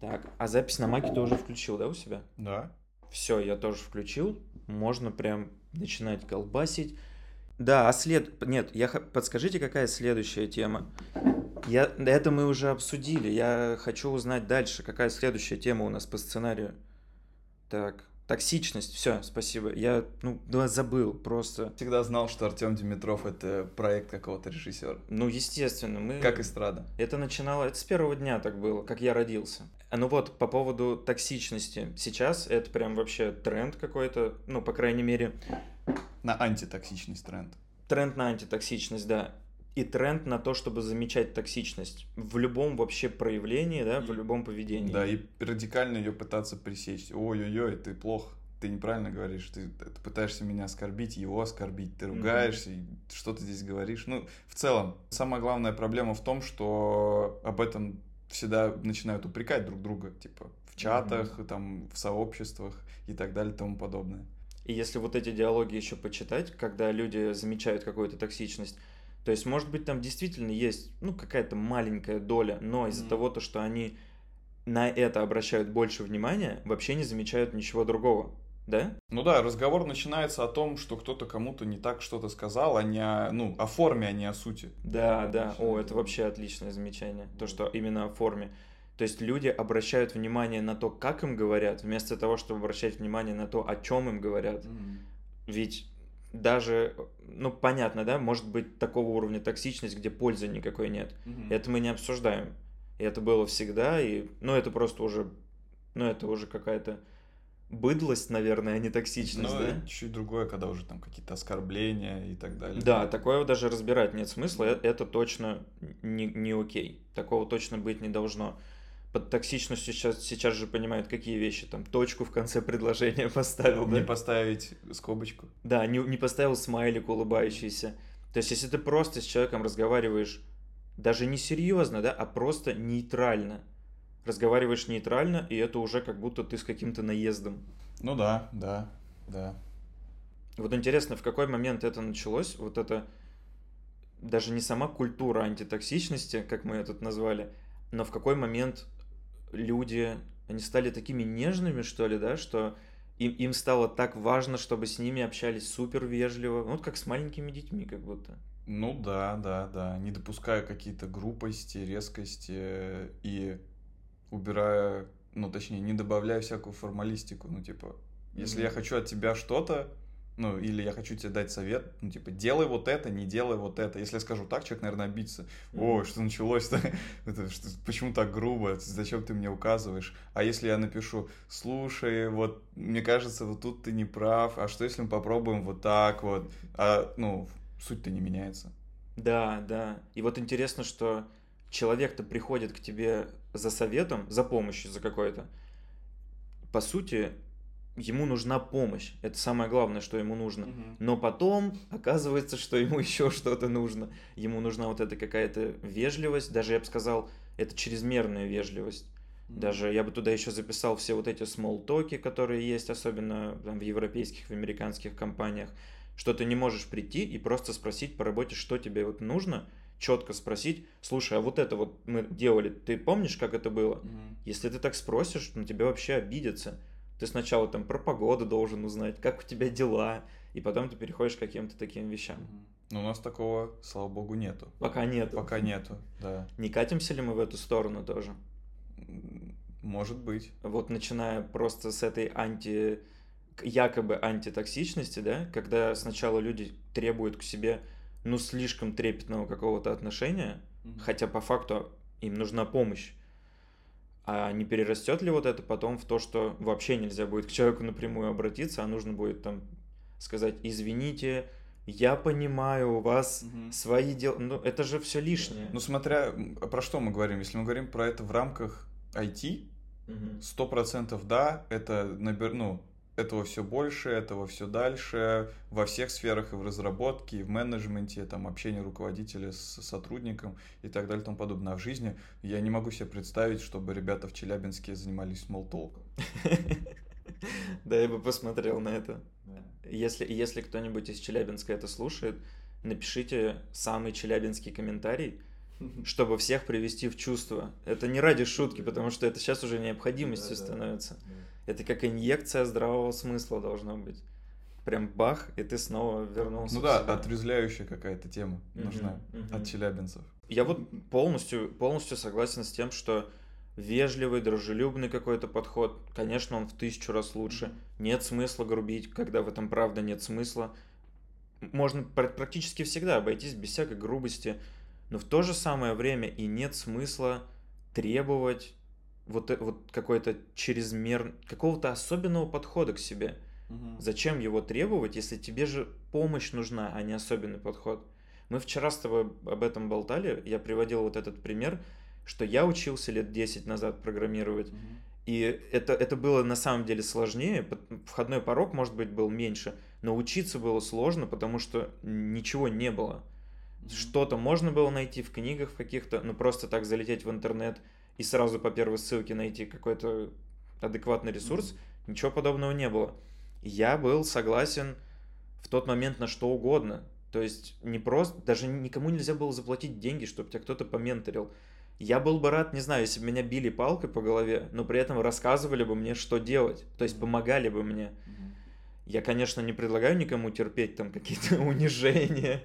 Так, а запись на маке ты уже включил, да, у себя? Да. Все, я тоже включил. Можно прям начинать колбасить. Да, а след... Нет, я... подскажите, какая следующая тема? Я... Это мы уже обсудили. Я хочу узнать дальше, какая следующая тема у нас по сценарию. Так, Токсичность, все, спасибо. Я, ну, забыл просто. Всегда знал, что Артем Димитров это проект какого-то режиссера. Ну, естественно, мы... Как эстрада. Это начинало, это с первого дня так было, как я родился. А ну вот, по поводу токсичности. Сейчас это прям вообще тренд какой-то, ну, по крайней мере... На антитоксичность тренд. Тренд на антитоксичность, да и тренд на то, чтобы замечать токсичность в любом вообще проявлении, да, в любом поведении. Да, и радикально ее пытаться пресечь. Ой-ой-ой, ты плохо, ты неправильно говоришь, ты, ты пытаешься меня оскорбить, его оскорбить, ты ругаешься, mm-hmm. что ты здесь говоришь. Ну, в целом, самая главная проблема в том, что об этом всегда начинают упрекать друг друга, типа в чатах, mm-hmm. там, в сообществах и так далее и тому подобное. И если вот эти диалоги еще почитать, когда люди замечают какую-то токсичность, то есть, может быть, там действительно есть, ну, какая-то маленькая доля, но из-за mm-hmm. того, то, что они на это обращают больше внимания, вообще не замечают ничего другого. Да? Ну да, разговор начинается о том, что кто-то кому-то не так что-то сказал, а не о, ну, о форме, а не о сути. Да, да. О, это вообще отличное замечание. То, что именно о форме. То есть люди обращают внимание на то, как им говорят, вместо того, чтобы обращать внимание на то, о чем им говорят. Mm-hmm. Ведь даже, ну, понятно, да, может быть такого уровня токсичность, где пользы никакой нет. Угу. Это мы не обсуждаем. И это было всегда, и, ну, это просто уже, ну, это уже какая-то быдлость, наверное, а не токсичность, ну, да? чуть другое, когда уже там какие-то оскорбления и так далее. Да, такое даже разбирать нет смысла, это, это точно не, не окей. Такого точно быть не должно под токсичностью сейчас, сейчас же понимают, какие вещи. Там точку в конце предложения поставил. Не да? поставить скобочку. Да, не, не поставил смайлик улыбающийся. То есть, если ты просто с человеком разговариваешь даже не серьезно, да, а просто нейтрально. Разговариваешь нейтрально, и это уже как будто ты с каким-то наездом. Ну да, да, да. Вот интересно, в какой момент это началось, вот это даже не сама культура антитоксичности, как мы это назвали, но в какой момент люди, они стали такими нежными, что ли, да, что им, им стало так важно, чтобы с ними общались супер вежливо, ну, вот как с маленькими детьми как будто. Ну да, да, да, не допуская какие-то грубости, резкости и убирая, ну точнее, не добавляя всякую формалистику, ну типа, если mm-hmm. я хочу от тебя что-то, ну, или я хочу тебе дать совет, ну, типа, делай вот это, не делай вот это. Если я скажу так, человек, наверное, обидится. О, что началось-то? это, что, почему так грубо? Зачем ты мне указываешь? А если я напишу, слушай, вот, мне кажется, вот тут ты не прав, а что если мы попробуем вот так вот? А, ну, суть-то не меняется. Да, да. И вот интересно, что человек-то приходит к тебе за советом, за помощью, за какой-то. По сути, ему нужна помощь. Это самое главное, что ему нужно. Угу. Но потом оказывается, что ему еще что-то нужно. Ему нужна вот эта какая-то вежливость, даже я бы сказал, это чрезмерная вежливость. Даже я бы туда еще записал все вот эти смолтоки, которые есть, особенно там, в европейских, в американских компаниях, что ты не можешь прийти и просто спросить по работе, что тебе вот нужно, четко спросить, слушай, а вот это вот мы делали, ты помнишь, как это было? Угу. Если ты так спросишь, ну тебя вообще обидятся. Ты сначала там про погоду должен узнать, как у тебя дела, и потом ты переходишь к каким-то таким вещам. Но у нас такого, слава богу, нету. Пока нету. Пока нету, да. Не катимся ли мы в эту сторону тоже? Может быть. Вот начиная просто с этой анти якобы антитоксичности, да, когда сначала люди требуют к себе ну слишком трепетного какого-то отношения, mm-hmm. хотя по факту им нужна помощь. А не перерастет ли вот это потом в то, что вообще нельзя будет к человеку напрямую обратиться, а нужно будет там сказать, извините, я понимаю, у вас угу. свои дела. Ну, это же все лишнее. Ну, смотря про что мы говорим. Если мы говорим про это в рамках IT, сто процентов да, это набер, ну, этого все больше, этого все дальше, во всех сферах, и в разработке, и в менеджменте, там, общение руководителя с сотрудником и так далее и тому подобное. А в жизни я не могу себе представить, чтобы ребята в Челябинске занимались смолтолком. Да, я бы посмотрел на это. Если, если кто-нибудь из Челябинска это слушает, напишите самый челябинский комментарий, чтобы всех привести в чувство. Это не ради шутки, потому что это сейчас уже необходимостью становится. Это как инъекция здравого смысла должно быть. Прям бах, и ты снова вернулся. Ну да, отрезвляющая какая-то тема нужна от челябинцев. Я вот полностью, полностью согласен с тем, что вежливый, дружелюбный какой-то подход, конечно, он в тысячу раз лучше. Нет смысла грубить, когда в этом правда нет смысла. Можно практически всегда обойтись без всякой грубости, но в то же самое время и нет смысла требовать вот, э, вот какой-то чрезмер... какого-то особенного подхода к себе. Угу. Зачем его требовать, если тебе же помощь нужна, а не особенный подход? Мы вчера с тобой об этом болтали, я приводил вот этот пример, что я учился лет 10 назад программировать, угу. и это, это было на самом деле сложнее, входной порог, может быть, был меньше, но учиться было сложно, потому что ничего не было. Угу. Что-то можно было найти в книгах каких-то, ну просто так залететь в интернет и сразу по первой ссылке найти какой-то адекватный ресурс, ничего подобного не было. Я был согласен в тот момент на что угодно. То есть не просто, даже никому нельзя было заплатить деньги, чтобы тебя кто-то поменторил. Я был бы рад, не знаю, если бы меня били палкой по голове, но при этом рассказывали бы мне, что делать, то есть помогали бы мне. Я, конечно, не предлагаю никому терпеть там какие-то унижения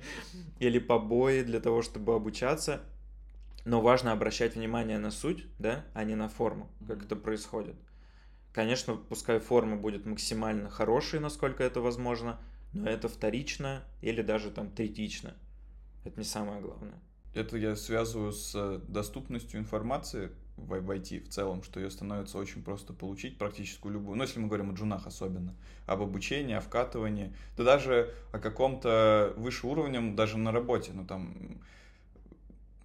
или побои для того, чтобы обучаться, но важно обращать внимание на суть, да, а не на форму, как это происходит. Конечно, пускай форма будет максимально хорошей, насколько это возможно, но это вторично или даже там третично. Это не самое главное. Это я связываю с э, доступностью информации в IT в целом, что ее становится очень просто получить практически любую. Ну, если мы говорим о джунах особенно, об обучении, о вкатывании, да даже о каком-то выше уровнем даже на работе. Ну, там,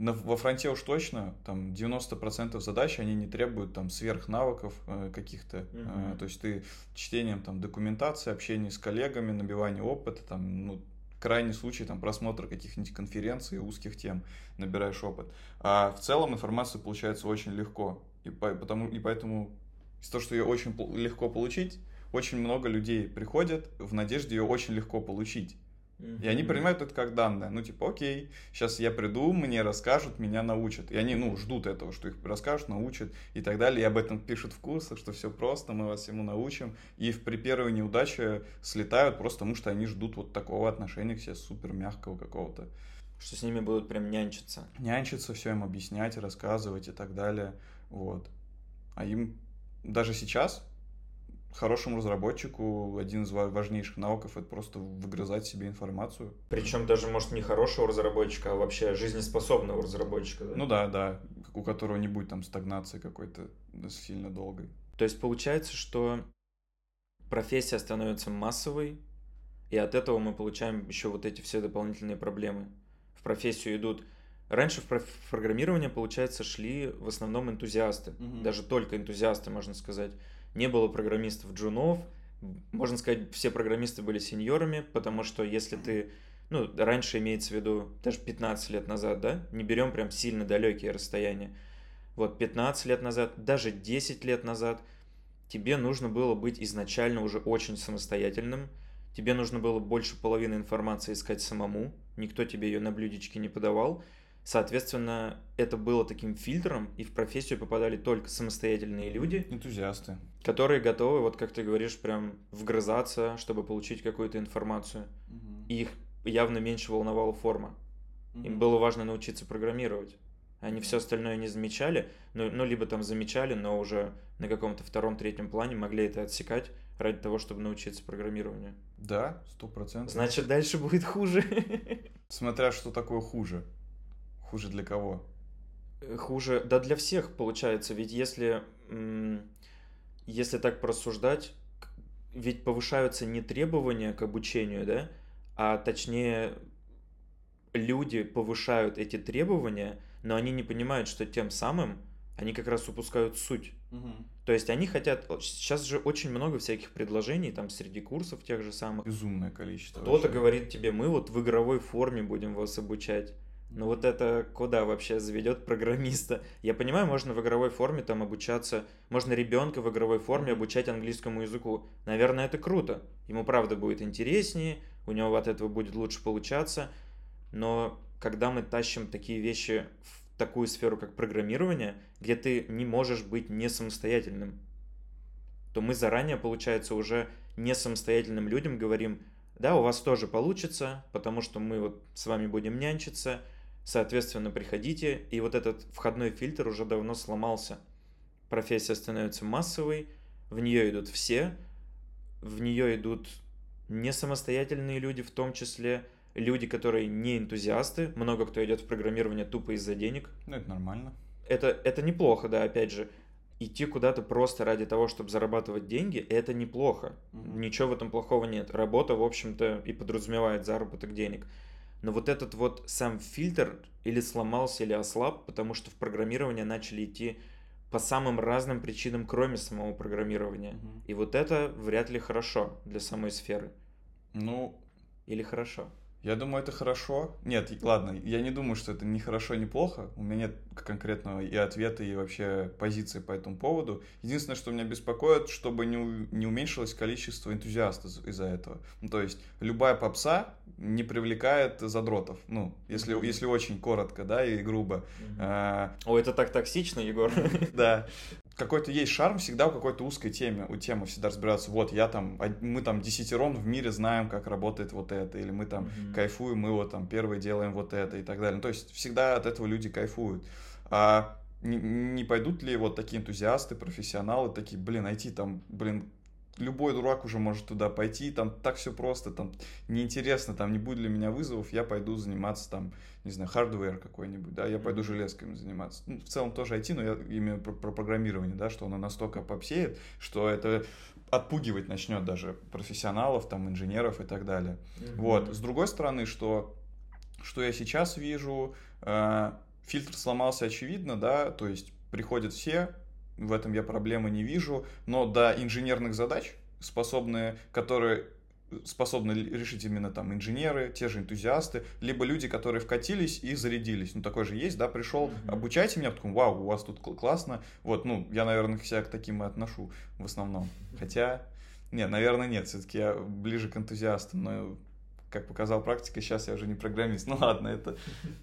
на, во фронте уж точно, там 90% задач, они не требуют там сверхнавыков э, каких-то. Mm-hmm. Э, то есть ты чтением там документации, общение с коллегами, набивание опыта, там, ну, крайний случай там просмотр каких-нибудь конференций, узких тем, набираешь опыт. А в целом информация получается очень легко. И, по, потому, и поэтому из того, что ее очень легко получить, очень много людей приходят в надежде ее очень легко получить. И они принимают это как данное. Ну, типа, окей, сейчас я приду, мне расскажут, меня научат. И они, ну, ждут этого, что их расскажут, научат и так далее. И об этом пишут в курсах, что все просто, мы вас всему научим. И при первой неудаче слетают просто потому, что они ждут вот такого отношения к себе супер мягкого какого-то. Что с ними будут прям нянчиться. Нянчиться, все им объяснять, рассказывать и так далее. Вот. А им даже сейчас, хорошему разработчику один из важнейших навыков это просто выгрызать себе информацию. Причем даже, может, не хорошего разработчика, а вообще жизнеспособного разработчика. Да? Ну да, да, у которого не будет там стагнации какой-то сильно долгой. То есть получается, что профессия становится массовой, и от этого мы получаем еще вот эти все дополнительные проблемы. В профессию идут Раньше в программирование, получается, шли в основном энтузиасты, угу. даже только энтузиасты, можно сказать не было программистов джунов, можно сказать, все программисты были сеньорами, потому что если ты, ну, раньше имеется в виду, даже 15 лет назад, да, не берем прям сильно далекие расстояния, вот 15 лет назад, даже 10 лет назад, тебе нужно было быть изначально уже очень самостоятельным, тебе нужно было больше половины информации искать самому, никто тебе ее на блюдечке не подавал, Соответственно, это было таким фильтром, и в профессию попадали только самостоятельные люди. Энтузиасты. Которые готовы, вот как ты говоришь, прям вгрызаться, чтобы получить какую-то информацию. Угу. И их явно меньше волновала форма. Угу. Им было важно научиться программировать. Они все остальное не замечали, ну, ну, либо там замечали, но уже на каком-то втором-третьем плане могли это отсекать ради того, чтобы научиться программированию. Да, сто процентов. Значит, дальше будет хуже. Смотря что такое хуже. Хуже для кого? Э, хуже, да для всех получается, ведь если, если так просуждать, ведь повышаются не требования к обучению, да, а точнее люди повышают эти требования, но они не понимают, что тем самым они как раз упускают суть. Угу. То есть они хотят... Сейчас же очень много всяких предложений там среди курсов тех же самых. Безумное количество. Кто-то говорит тебе, мы вот в игровой форме будем вас обучать. Ну вот это куда вообще заведет программиста? Я понимаю, можно в игровой форме там обучаться, можно ребенка в игровой форме обучать английскому языку. Наверное, это круто. Ему правда будет интереснее, у него от этого будет лучше получаться. Но когда мы тащим такие вещи такую сферу, как программирование, где ты не можешь быть не самостоятельным, то мы заранее, получается, уже не самостоятельным людям говорим, да, у вас тоже получится, потому что мы вот с вами будем нянчиться, соответственно, приходите, и вот этот входной фильтр уже давно сломался. Профессия становится массовой, в нее идут все, в нее идут не самостоятельные люди, в том числе люди, которые не энтузиасты, много кто идет в программирование тупо из-за денег. Ну, это нормально. Это, это неплохо, да, опять же. Идти куда-то просто ради того, чтобы зарабатывать деньги, это неплохо. Угу. Ничего в этом плохого нет. Работа, в общем-то, и подразумевает заработок денег. Но вот этот вот сам фильтр или сломался, или ослаб, потому что в программирование начали идти по самым разным причинам, кроме самого программирования. Угу. И вот это вряд ли хорошо для самой сферы. Ну. Или хорошо. Я думаю, это хорошо. Нет, ладно, я не думаю, что это ни хорошо, ни плохо. У меня нет конкретного и ответа, и вообще позиции по этому поводу. Единственное, что меня беспокоит, чтобы не, не уменьшилось количество энтузиастов из-за этого. Ну, то есть любая попса не привлекает задротов. Ну, если, mm-hmm. если очень коротко, да, и грубо. Mm-hmm. А... О, это так токсично, Егор. Да какой-то есть шарм всегда у какой-то узкой теме, у темы всегда разбираться. Вот я там, мы там десятером в мире знаем, как работает вот это, или мы там mm-hmm. кайфуем, мы вот там первые делаем вот это и так далее. Ну, то есть всегда от этого люди кайфуют. А не, не пойдут ли вот такие энтузиасты, профессионалы, такие, блин, найти там, блин, любой дурак уже может туда пойти, там так все просто, там неинтересно, там не будет для меня вызовов, я пойду заниматься там, не знаю, hardware какой-нибудь, да, я пойду железками заниматься. Ну, в целом тоже IT, но я именно про, про программирование, да, что оно настолько попсеет, что это отпугивать начнет даже профессионалов, там, инженеров и так далее. Mm-hmm. Вот. С другой стороны, что, что я сейчас вижу, э, фильтр сломался очевидно, да, то есть приходят все, в этом я проблемы не вижу, но до инженерных задач, способные, которые способны решить именно там инженеры, те же энтузиасты, либо люди, которые вкатились и зарядились. Ну, такой же есть, да, пришел, mm-hmm. обучайте меня, потом, вау, у вас тут классно. Вот, ну, я, наверное, себя к таким и отношу в основном. Хотя, нет, наверное, нет, все-таки я ближе к энтузиастам, но, как показал практика, сейчас я уже не программист. Ну, ладно, это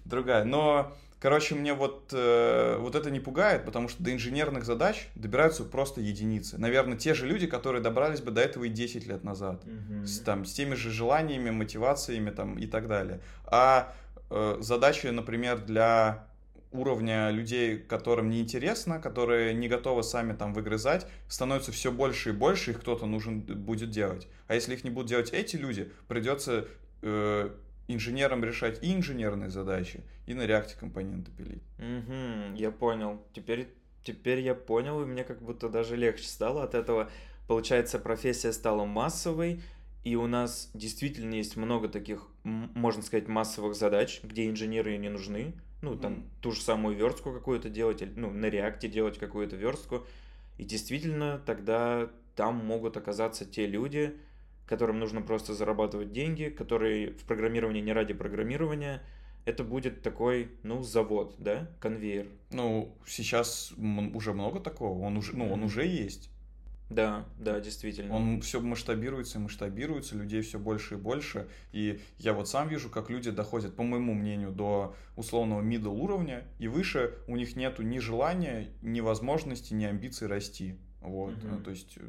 другая. Но Короче, мне вот, э, вот это не пугает, потому что до инженерных задач добираются просто единицы. Наверное, те же люди, которые добрались бы до этого и 10 лет назад. Mm-hmm. С, там, с теми же желаниями, мотивациями там, и так далее. А э, задачи, например, для уровня людей, которым неинтересно, которые не готовы сами там выгрызать, становится все больше и больше, их кто-то нужен будет делать. А если их не будут делать эти люди, придется э, инженерам решать и инженерные задачи, и на реакте компоненты пилить. Угу, я понял. Теперь, теперь я понял, и мне как будто даже легче стало от этого. Получается, профессия стала массовой, и у нас действительно есть много таких, можно сказать, массовых задач, где инженеры не нужны. Ну, там, mm. ту же самую верстку какую-то делать, ну, на реакте делать какую-то верстку. И действительно, тогда там могут оказаться те люди, которым нужно просто зарабатывать деньги, которые в программировании не ради программирования, это будет такой, ну, завод, да, конвейер. Ну, сейчас уже много такого, он уже, ну, он уже есть. Да, да, действительно. Он все масштабируется и масштабируется, людей все больше и больше. И я вот сам вижу, как люди доходят, по моему мнению, до условного middle уровня, и выше у них нету ни желания, ни возможности, ни амбиций расти. Вот, угу. то есть э,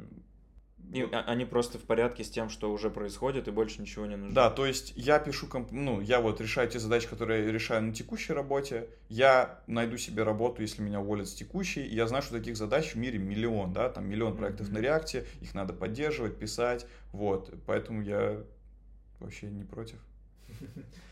и они просто в порядке с тем, что уже происходит, и больше ничего не нужно. Да, то есть я пишу, комп... ну, я вот решаю те задачи, которые я решаю на текущей работе, я найду себе работу, если меня уволят с текущей, и я знаю, что таких задач в мире миллион, да, там миллион проектов mm-hmm. на реакте, их надо поддерживать, писать, вот, поэтому я вообще не против.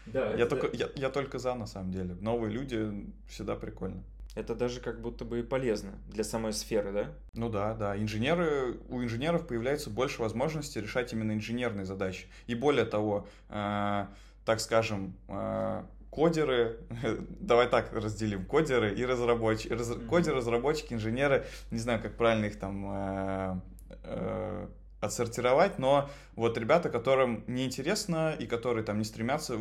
Да, я, только, я, я только за, на самом деле. Новые люди всегда прикольно. Это даже как будто бы полезно для самой сферы, да? Ну да, да. Инженеры, у инженеров появляется больше возможностей решать именно инженерные задачи. И более того, э, так скажем, э, кодеры, давай так разделим, кодеры и разработчики, раз, mm-hmm. кодеры, разработчики, инженеры, не знаю, как правильно их там э, э, отсортировать, но вот ребята, которым неинтересно и которые там не стремятся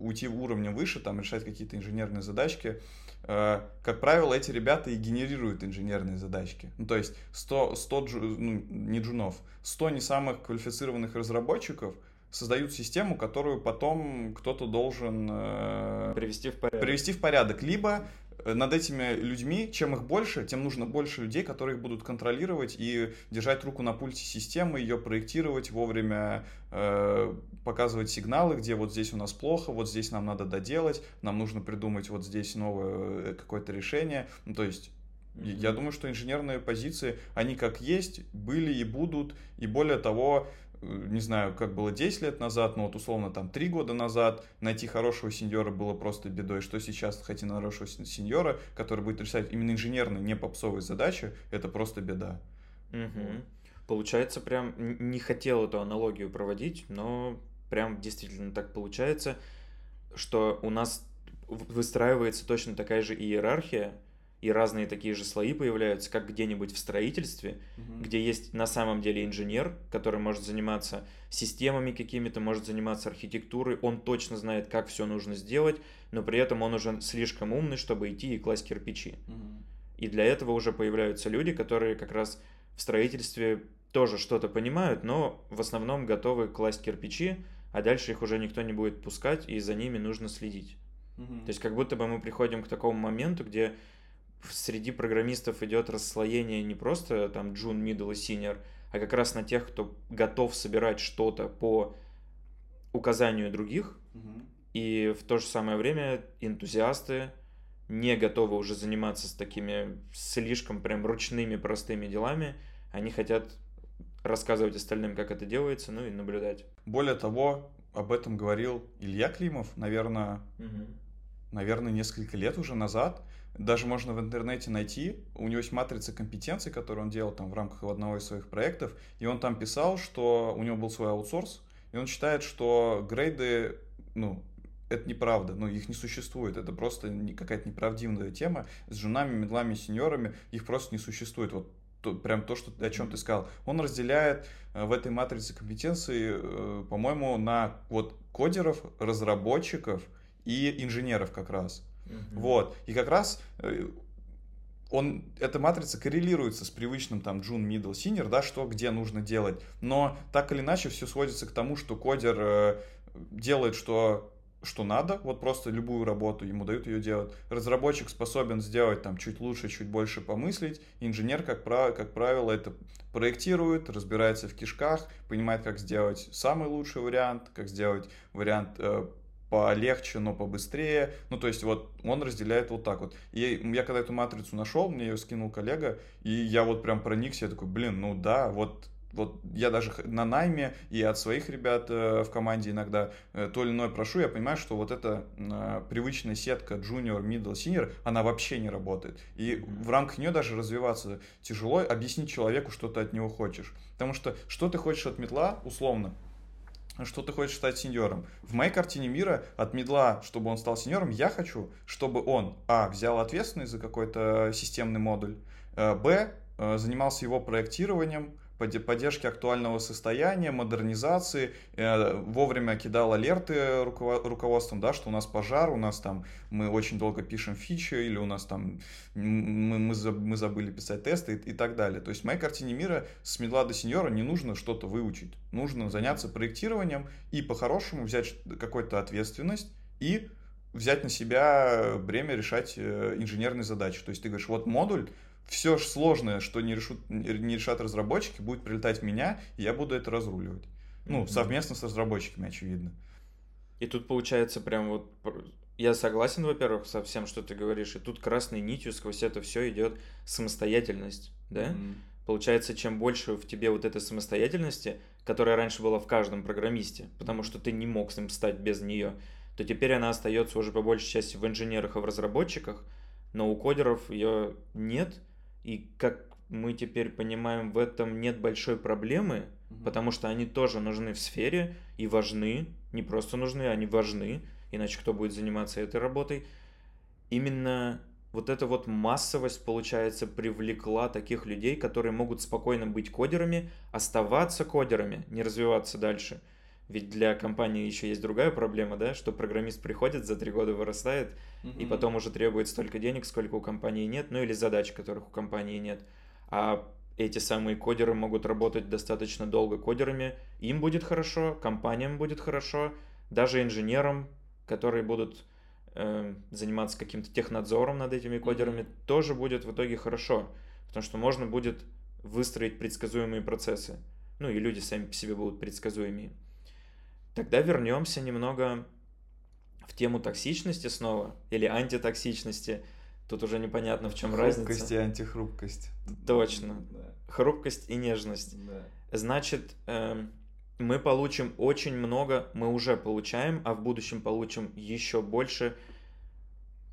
уйти в уровне выше, там решать какие-то инженерные задачки, Э, как правило, эти ребята и генерируют инженерные задачки. Ну, то есть 100, 100 джу, ну, не джунов, 100 не самых квалифицированных разработчиков создают систему, которую потом кто-то должен э, привести в порядок. Привести в порядок. Либо над этими людьми, чем их больше, тем нужно больше людей, которые их будут контролировать и держать руку на пульсе системы, ее проектировать вовремя, э, показывать сигналы, где вот здесь у нас плохо, вот здесь нам надо доделать, нам нужно придумать вот здесь новое э, какое-то решение. Ну, то есть Mm-hmm. Я думаю, что инженерные позиции, они как есть, были и будут, и более того, не знаю, как было 10 лет назад, но вот условно там 3 года назад найти хорошего сеньора было просто бедой. Что сейчас найти хорошего сеньора, который будет решать именно инженерные, не попсовые задачи, это просто беда. Угу. Получается, прям не хотел эту аналогию проводить, но прям действительно так получается, что у нас выстраивается точно такая же иерархия, и разные такие же слои появляются, как где-нибудь в строительстве, угу. где есть на самом деле инженер, который может заниматься системами какими-то, может заниматься архитектурой, он точно знает, как все нужно сделать, но при этом он уже слишком умный, чтобы идти и класть кирпичи. Угу. И для этого уже появляются люди, которые как раз в строительстве тоже что-то понимают, но в основном готовы класть кирпичи, а дальше их уже никто не будет пускать, и за ними нужно следить. Угу. То есть как будто бы мы приходим к такому моменту, где среди программистов идет расслоение не просто там джун, middle и senior, а как раз на тех, кто готов собирать что-то по указанию других, угу. и в то же самое время энтузиасты не готовы уже заниматься с такими слишком прям ручными простыми делами, они хотят рассказывать остальным, как это делается, ну и наблюдать. Более того, об этом говорил Илья Климов, наверное, угу. Наверное, несколько лет уже назад, даже можно в интернете найти, у него есть матрица компетенций, которую он делал там в рамках одного из своих проектов, и он там писал, что у него был свой аутсорс, и он считает, что грейды, ну, это неправда, ну, их не существует, это просто какая-то неправдивая тема, с женами, медлами, сеньорами, их просто не существует, вот то, прям то, что, о чем ты сказал. Он разделяет э, в этой матрице компетенций, э, по-моему, на вот кодеров, разработчиков и инженеров как раз. Mm-hmm. Вот. И как раз э, он, эта матрица коррелируется с привычным там Джун, Middle, Senior, да, что где нужно делать. Но так или иначе все сводится к тому, что кодер э, делает, что что надо, вот просто любую работу ему дают ее делать. Разработчик способен сделать там чуть лучше, чуть больше помыслить. Инженер, как, прав, как правило, это проектирует, разбирается в кишках, понимает, как сделать самый лучший вариант, как сделать вариант э, полегче, но побыстрее. Ну, то есть вот он разделяет вот так вот. И я когда эту матрицу нашел, мне ее скинул коллега, и я вот прям проникся, я такой, блин, ну да, вот вот я даже на найме и от своих ребят э, в команде иногда э, то или иное прошу, я понимаю, что вот эта э, привычная сетка junior, middle, senior, она вообще не работает. И в рамках нее даже развиваться тяжело, объяснить человеку, что ты от него хочешь. Потому что что ты хочешь от метла, условно, что ты хочешь стать сеньором. В моей картине мира от медла, чтобы он стал сеньором, я хочу, чтобы он, а, взял ответственность за какой-то системный модуль, э, б, э, занимался его проектированием, поддержки актуального состояния, модернизации, э, вовремя кидал алерты руководством, да, что у нас пожар, у нас там мы очень долго пишем фичи, или у нас там мы, мы, забыли писать тесты и, и так далее. То есть в моей картине мира с медла до сеньора не нужно что-то выучить, нужно заняться проектированием и по-хорошему взять какую-то ответственность и взять на себя бремя решать э, инженерные задачи. То есть ты говоришь, вот модуль, все сложное, что не, решут, не решат разработчики, будет прилетать в меня, и я буду это разруливать. Ну, mm-hmm. совместно с разработчиками, очевидно. И тут получается прям вот... Я согласен, во-первых, со всем, что ты говоришь, и тут красной нитью сквозь это все идет самостоятельность, да? Mm-hmm. Получается, чем больше в тебе вот этой самостоятельности, которая раньше была в каждом программисте, потому что ты не мог с ним стать без нее, то теперь она остается уже по большей части в инженерах и в разработчиках, но у кодеров ее нет – и как мы теперь понимаем, в этом нет большой проблемы, угу. потому что они тоже нужны в сфере и важны, не просто нужны, они важны, иначе кто будет заниматься этой работой. Именно вот эта вот массовость, получается, привлекла таких людей, которые могут спокойно быть кодерами, оставаться кодерами, не развиваться дальше – ведь для компании еще есть другая проблема, да, что программист приходит, за три года вырастает, mm-hmm. и потом уже требует столько денег, сколько у компании нет, ну или задач, которых у компании нет. А эти самые кодеры могут работать достаточно долго кодерами, им будет хорошо, компаниям будет хорошо, даже инженерам, которые будут э, заниматься каким-то технадзором над этими кодерами, mm-hmm. тоже будет в итоге хорошо, потому что можно будет выстроить предсказуемые процессы. Ну и люди сами по себе будут предсказуемые. Тогда вернемся немного в тему токсичности снова или антитоксичности. Тут уже непонятно, в чем разница. Хрупкость и антихрупкость. Точно. Да. Хрупкость и нежность. Да. Значит, э, мы получим очень много, мы уже получаем, а в будущем получим еще больше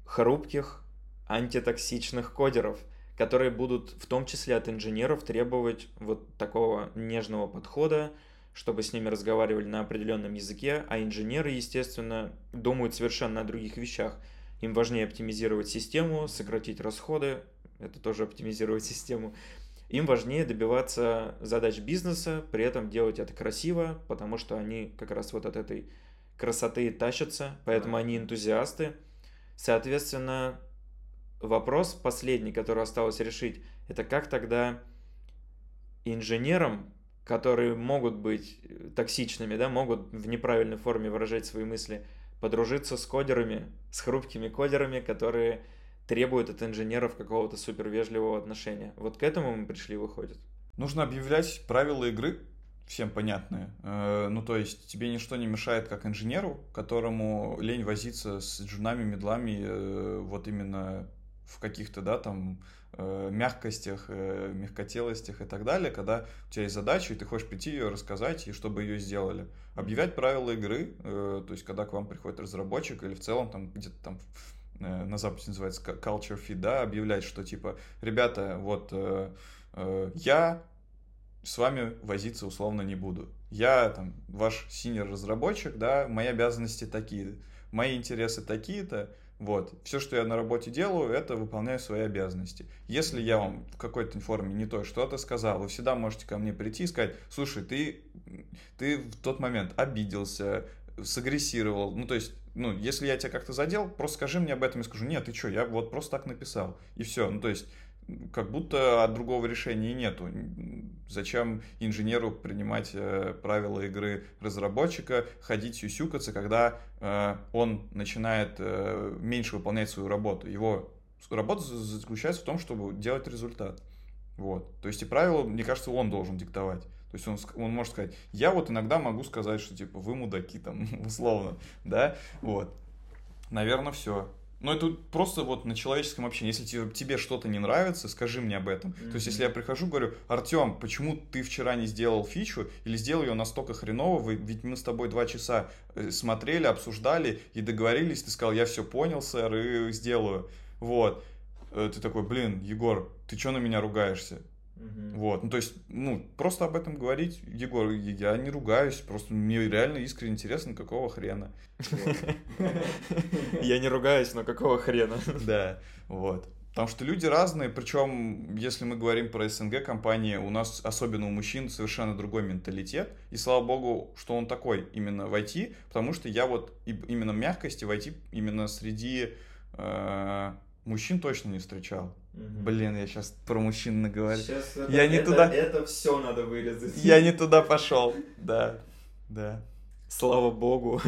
хрупких антитоксичных кодеров, которые будут в том числе от инженеров требовать вот такого нежного подхода, чтобы с ними разговаривали на определенном языке, а инженеры, естественно, думают совершенно о других вещах. Им важнее оптимизировать систему, сократить расходы, это тоже оптимизировать систему. Им важнее добиваться задач бизнеса, при этом делать это красиво, потому что они как раз вот от этой красоты тащатся, поэтому они энтузиасты. Соответственно, вопрос последний, который осталось решить, это как тогда инженерам которые могут быть э, токсичными, да, могут в неправильной форме выражать свои мысли, подружиться с кодерами, с хрупкими кодерами, которые требуют от инженеров какого-то супервежливого отношения. Вот к этому мы пришли, выходит. Нужно объявлять правила игры, всем понятные. Э, ну, то есть тебе ничто не мешает как инженеру, которому лень возиться с джунами, медлами, э, вот именно в каких-то, да, там, мягкостях, э, мягкотелостях и так далее, когда у тебя есть задача, и ты хочешь прийти ее рассказать, и чтобы ее сделали. Объявлять правила игры, э, то есть когда к вам приходит разработчик или в целом там где-то там э, на Западе называется culture feed, да, объявлять, что типа, ребята, вот э, э, я с вами возиться условно не буду. Я там ваш синер разработчик, да, мои обязанности такие, мои интересы такие-то, вот. Все, что я на работе делаю, это выполняю свои обязанности. Если я вам в какой-то форме не то что-то сказал, вы всегда можете ко мне прийти и сказать, слушай, ты, ты в тот момент обиделся, сагрессировал. Ну, то есть, ну, если я тебя как-то задел, просто скажи мне об этом и скажу, нет, ты что, я вот просто так написал. И все. Ну, то есть, как будто от другого решения нету. Зачем инженеру принимать э, правила игры разработчика, ходить сюсюкаться, когда э, он начинает э, меньше выполнять свою работу. Его работа заключается в том, чтобы делать результат. Вот. То есть и правила, мне кажется, он должен диктовать. То есть он, он может сказать, я вот иногда могу сказать, что типа вы мудаки там, условно, да, вот. Наверное, все. Но это просто вот на человеческом общении. Если тебе, тебе что-то не нравится, скажи мне об этом. Mm-hmm. То есть, если я прихожу, говорю, Артем, почему ты вчера не сделал фичу или сделал ее настолько хреново, ведь мы с тобой два часа э, смотрели, обсуждали и договорились, ты сказал, я все понял, сэр, и сделаю. Вот. Э, ты такой, блин, Егор, ты что на меня ругаешься? Угу. Вот, ну то есть, ну, просто об этом говорить, Егор, я не ругаюсь, просто мне реально искренне интересно, какого хрена. Я не ругаюсь, но какого хрена. Да, вот. Потому что люди разные, причем, если мы говорим про СНГ компании, у нас, особенно у мужчин, совершенно другой менталитет. И слава богу, что он такой именно в IT, потому что я вот именно мягкости в IT именно среди э, мужчин точно не встречал. Угу. Блин, я сейчас про мужчин наговорю. Сейчас это, я не это, туда. Это все надо вырезать. Я не туда пошел. Да, да. Слава богу,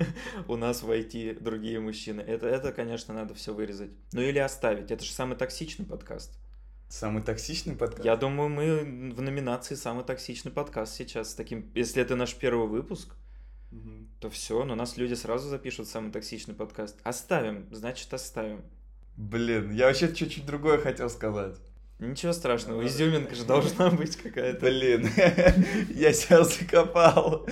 у нас в IT другие мужчины. Это, это, конечно, надо все вырезать. Ну или оставить. Это же самый токсичный подкаст. Самый токсичный подкаст? Я думаю, мы в номинации самый токсичный подкаст сейчас. Таким, если это наш первый выпуск, угу. то все, но нас люди сразу запишут самый токсичный подкаст. Оставим, значит оставим. Блин, я вообще чуть-чуть другое хотел сказать. Ничего страшного, изюминка же должна быть какая-то. Блин, я себя закопал.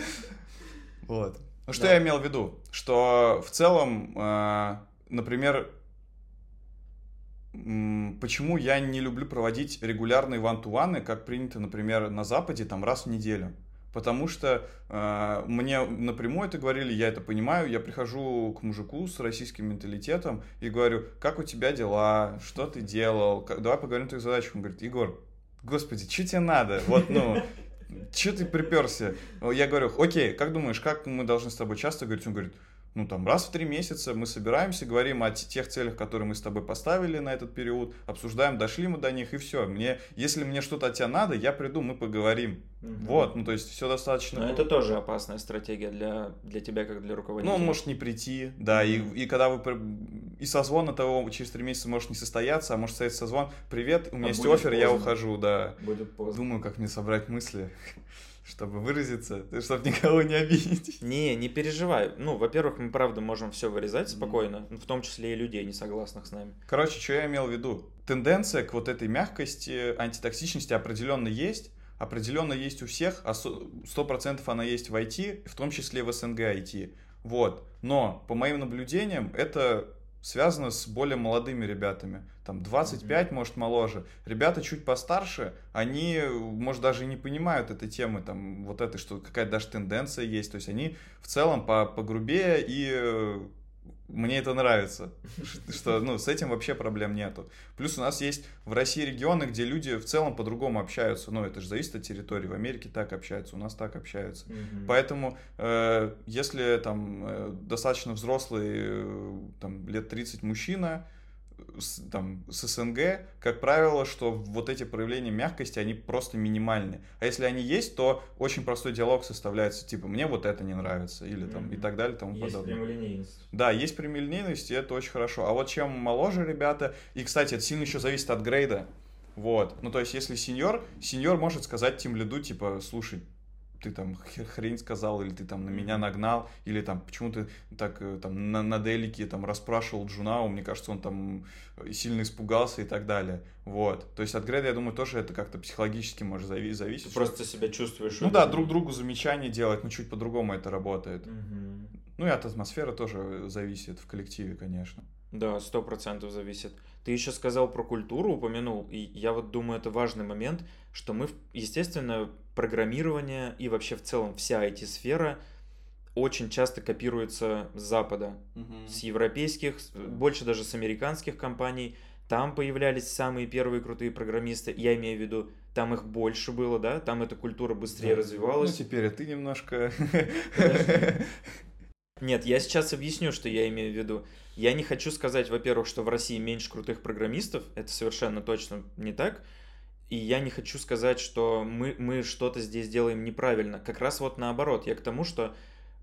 Вот. Ну, что я имел в виду? Что в целом, э, например, почему я не люблю проводить регулярные ван-ту-ваны, как принято, например, на Западе, там раз в неделю потому что э, мне напрямую это говорили, я это понимаю, я прихожу к мужику с российским менталитетом и говорю, как у тебя дела, что ты делал, как, давай поговорим о твоих задачах. Он говорит, Егор, господи, что тебе надо? Вот, ну, что ты приперся? Я говорю, окей, как думаешь, как мы должны с тобой часто говорить? Он говорит, ну, там, раз в три месяца мы собираемся, говорим о тех целях, которые мы с тобой поставили на этот период, обсуждаем, дошли мы до них, и все. Мне, если мне что-то от тебя надо, я приду, мы поговорим. Угу. Вот, ну, то есть все достаточно... Но это тоже опасная стратегия для, для тебя, как для руководителя. Ну, он может не прийти, да, и, и когда вы... И созвон того через три месяца может не состояться, а может состояться созвон, привет, у меня а есть офер, поздно. я ухожу, да. Будет поздно. Думаю, как мне собрать мысли чтобы выразиться, чтобы никого не обидеть. Не, не переживай. Ну, во-первых, мы правда можем все вырезать спокойно, в том числе и людей, не согласных с нами. Короче, что я имел в виду? Тенденция к вот этой мягкости, антитоксичности определенно есть, определенно есть у всех, а сто процентов она есть в IT, в том числе в СНГ IT. Вот. Но, по моим наблюдениям, это связано с более молодыми ребятами. Там 25, mm-hmm. может, моложе. Ребята чуть постарше, они, может, даже не понимают этой темы, там, вот этой, что какая-то даже тенденция есть. То есть они в целом по погрубее и э, мне это нравится, что ну, с этим вообще проблем нету. Плюс у нас есть в России регионы, где люди в целом по-другому общаются. Ну, это же зависит от территории. В Америке так общаются, у нас так общаются. Mm-hmm. Поэтому, э, если там э, достаточно взрослый, э, там, лет 30 мужчина, с, там, с СНГ, как правило, что вот эти проявления мягкости, они просто минимальны. А если они есть, то очень простой диалог составляется, типа, мне вот это не нравится, или там, mm-hmm. и так далее, тому есть подобное. прямолинейность. Да, есть прямолинейность, и это очень хорошо. А вот чем моложе ребята, и, кстати, это сильно еще зависит от грейда, вот, ну, то есть, если сеньор, сеньор может сказать тем лиду, типа, слушай, ты там хрень сказал, или ты там на меня нагнал, или там почему ты так э, там на, на дейлике там расспрашивал джуна, мне кажется, он там э, сильно испугался и так далее. Вот. То есть от грейда, я думаю, тоже это как-то психологически может зави- зависеть. Ты просто себя чувствуешь. Ну да, друг другу замечания делать, но чуть по-другому это работает. Угу. Ну и от атмосферы тоже зависит в коллективе, конечно. Да, сто процентов зависит. Ты еще сказал про культуру, упомянул, и я вот думаю, это важный момент, что мы, естественно, программирование и вообще в целом вся IT-сфера очень часто копируется с Запада, угу. с европейских, больше даже с американских компаний. Там появлялись самые первые крутые программисты. Я имею в виду, там их больше было, да, там эта культура быстрее да. развивалась. Ну, теперь ты немножко... Нет, я сейчас объясню, что я имею в виду. Я не хочу сказать, во-первых, что в России меньше крутых программистов, это совершенно точно не так. И я не хочу сказать, что мы, мы что-то здесь делаем неправильно. Как раз вот наоборот, я к тому, что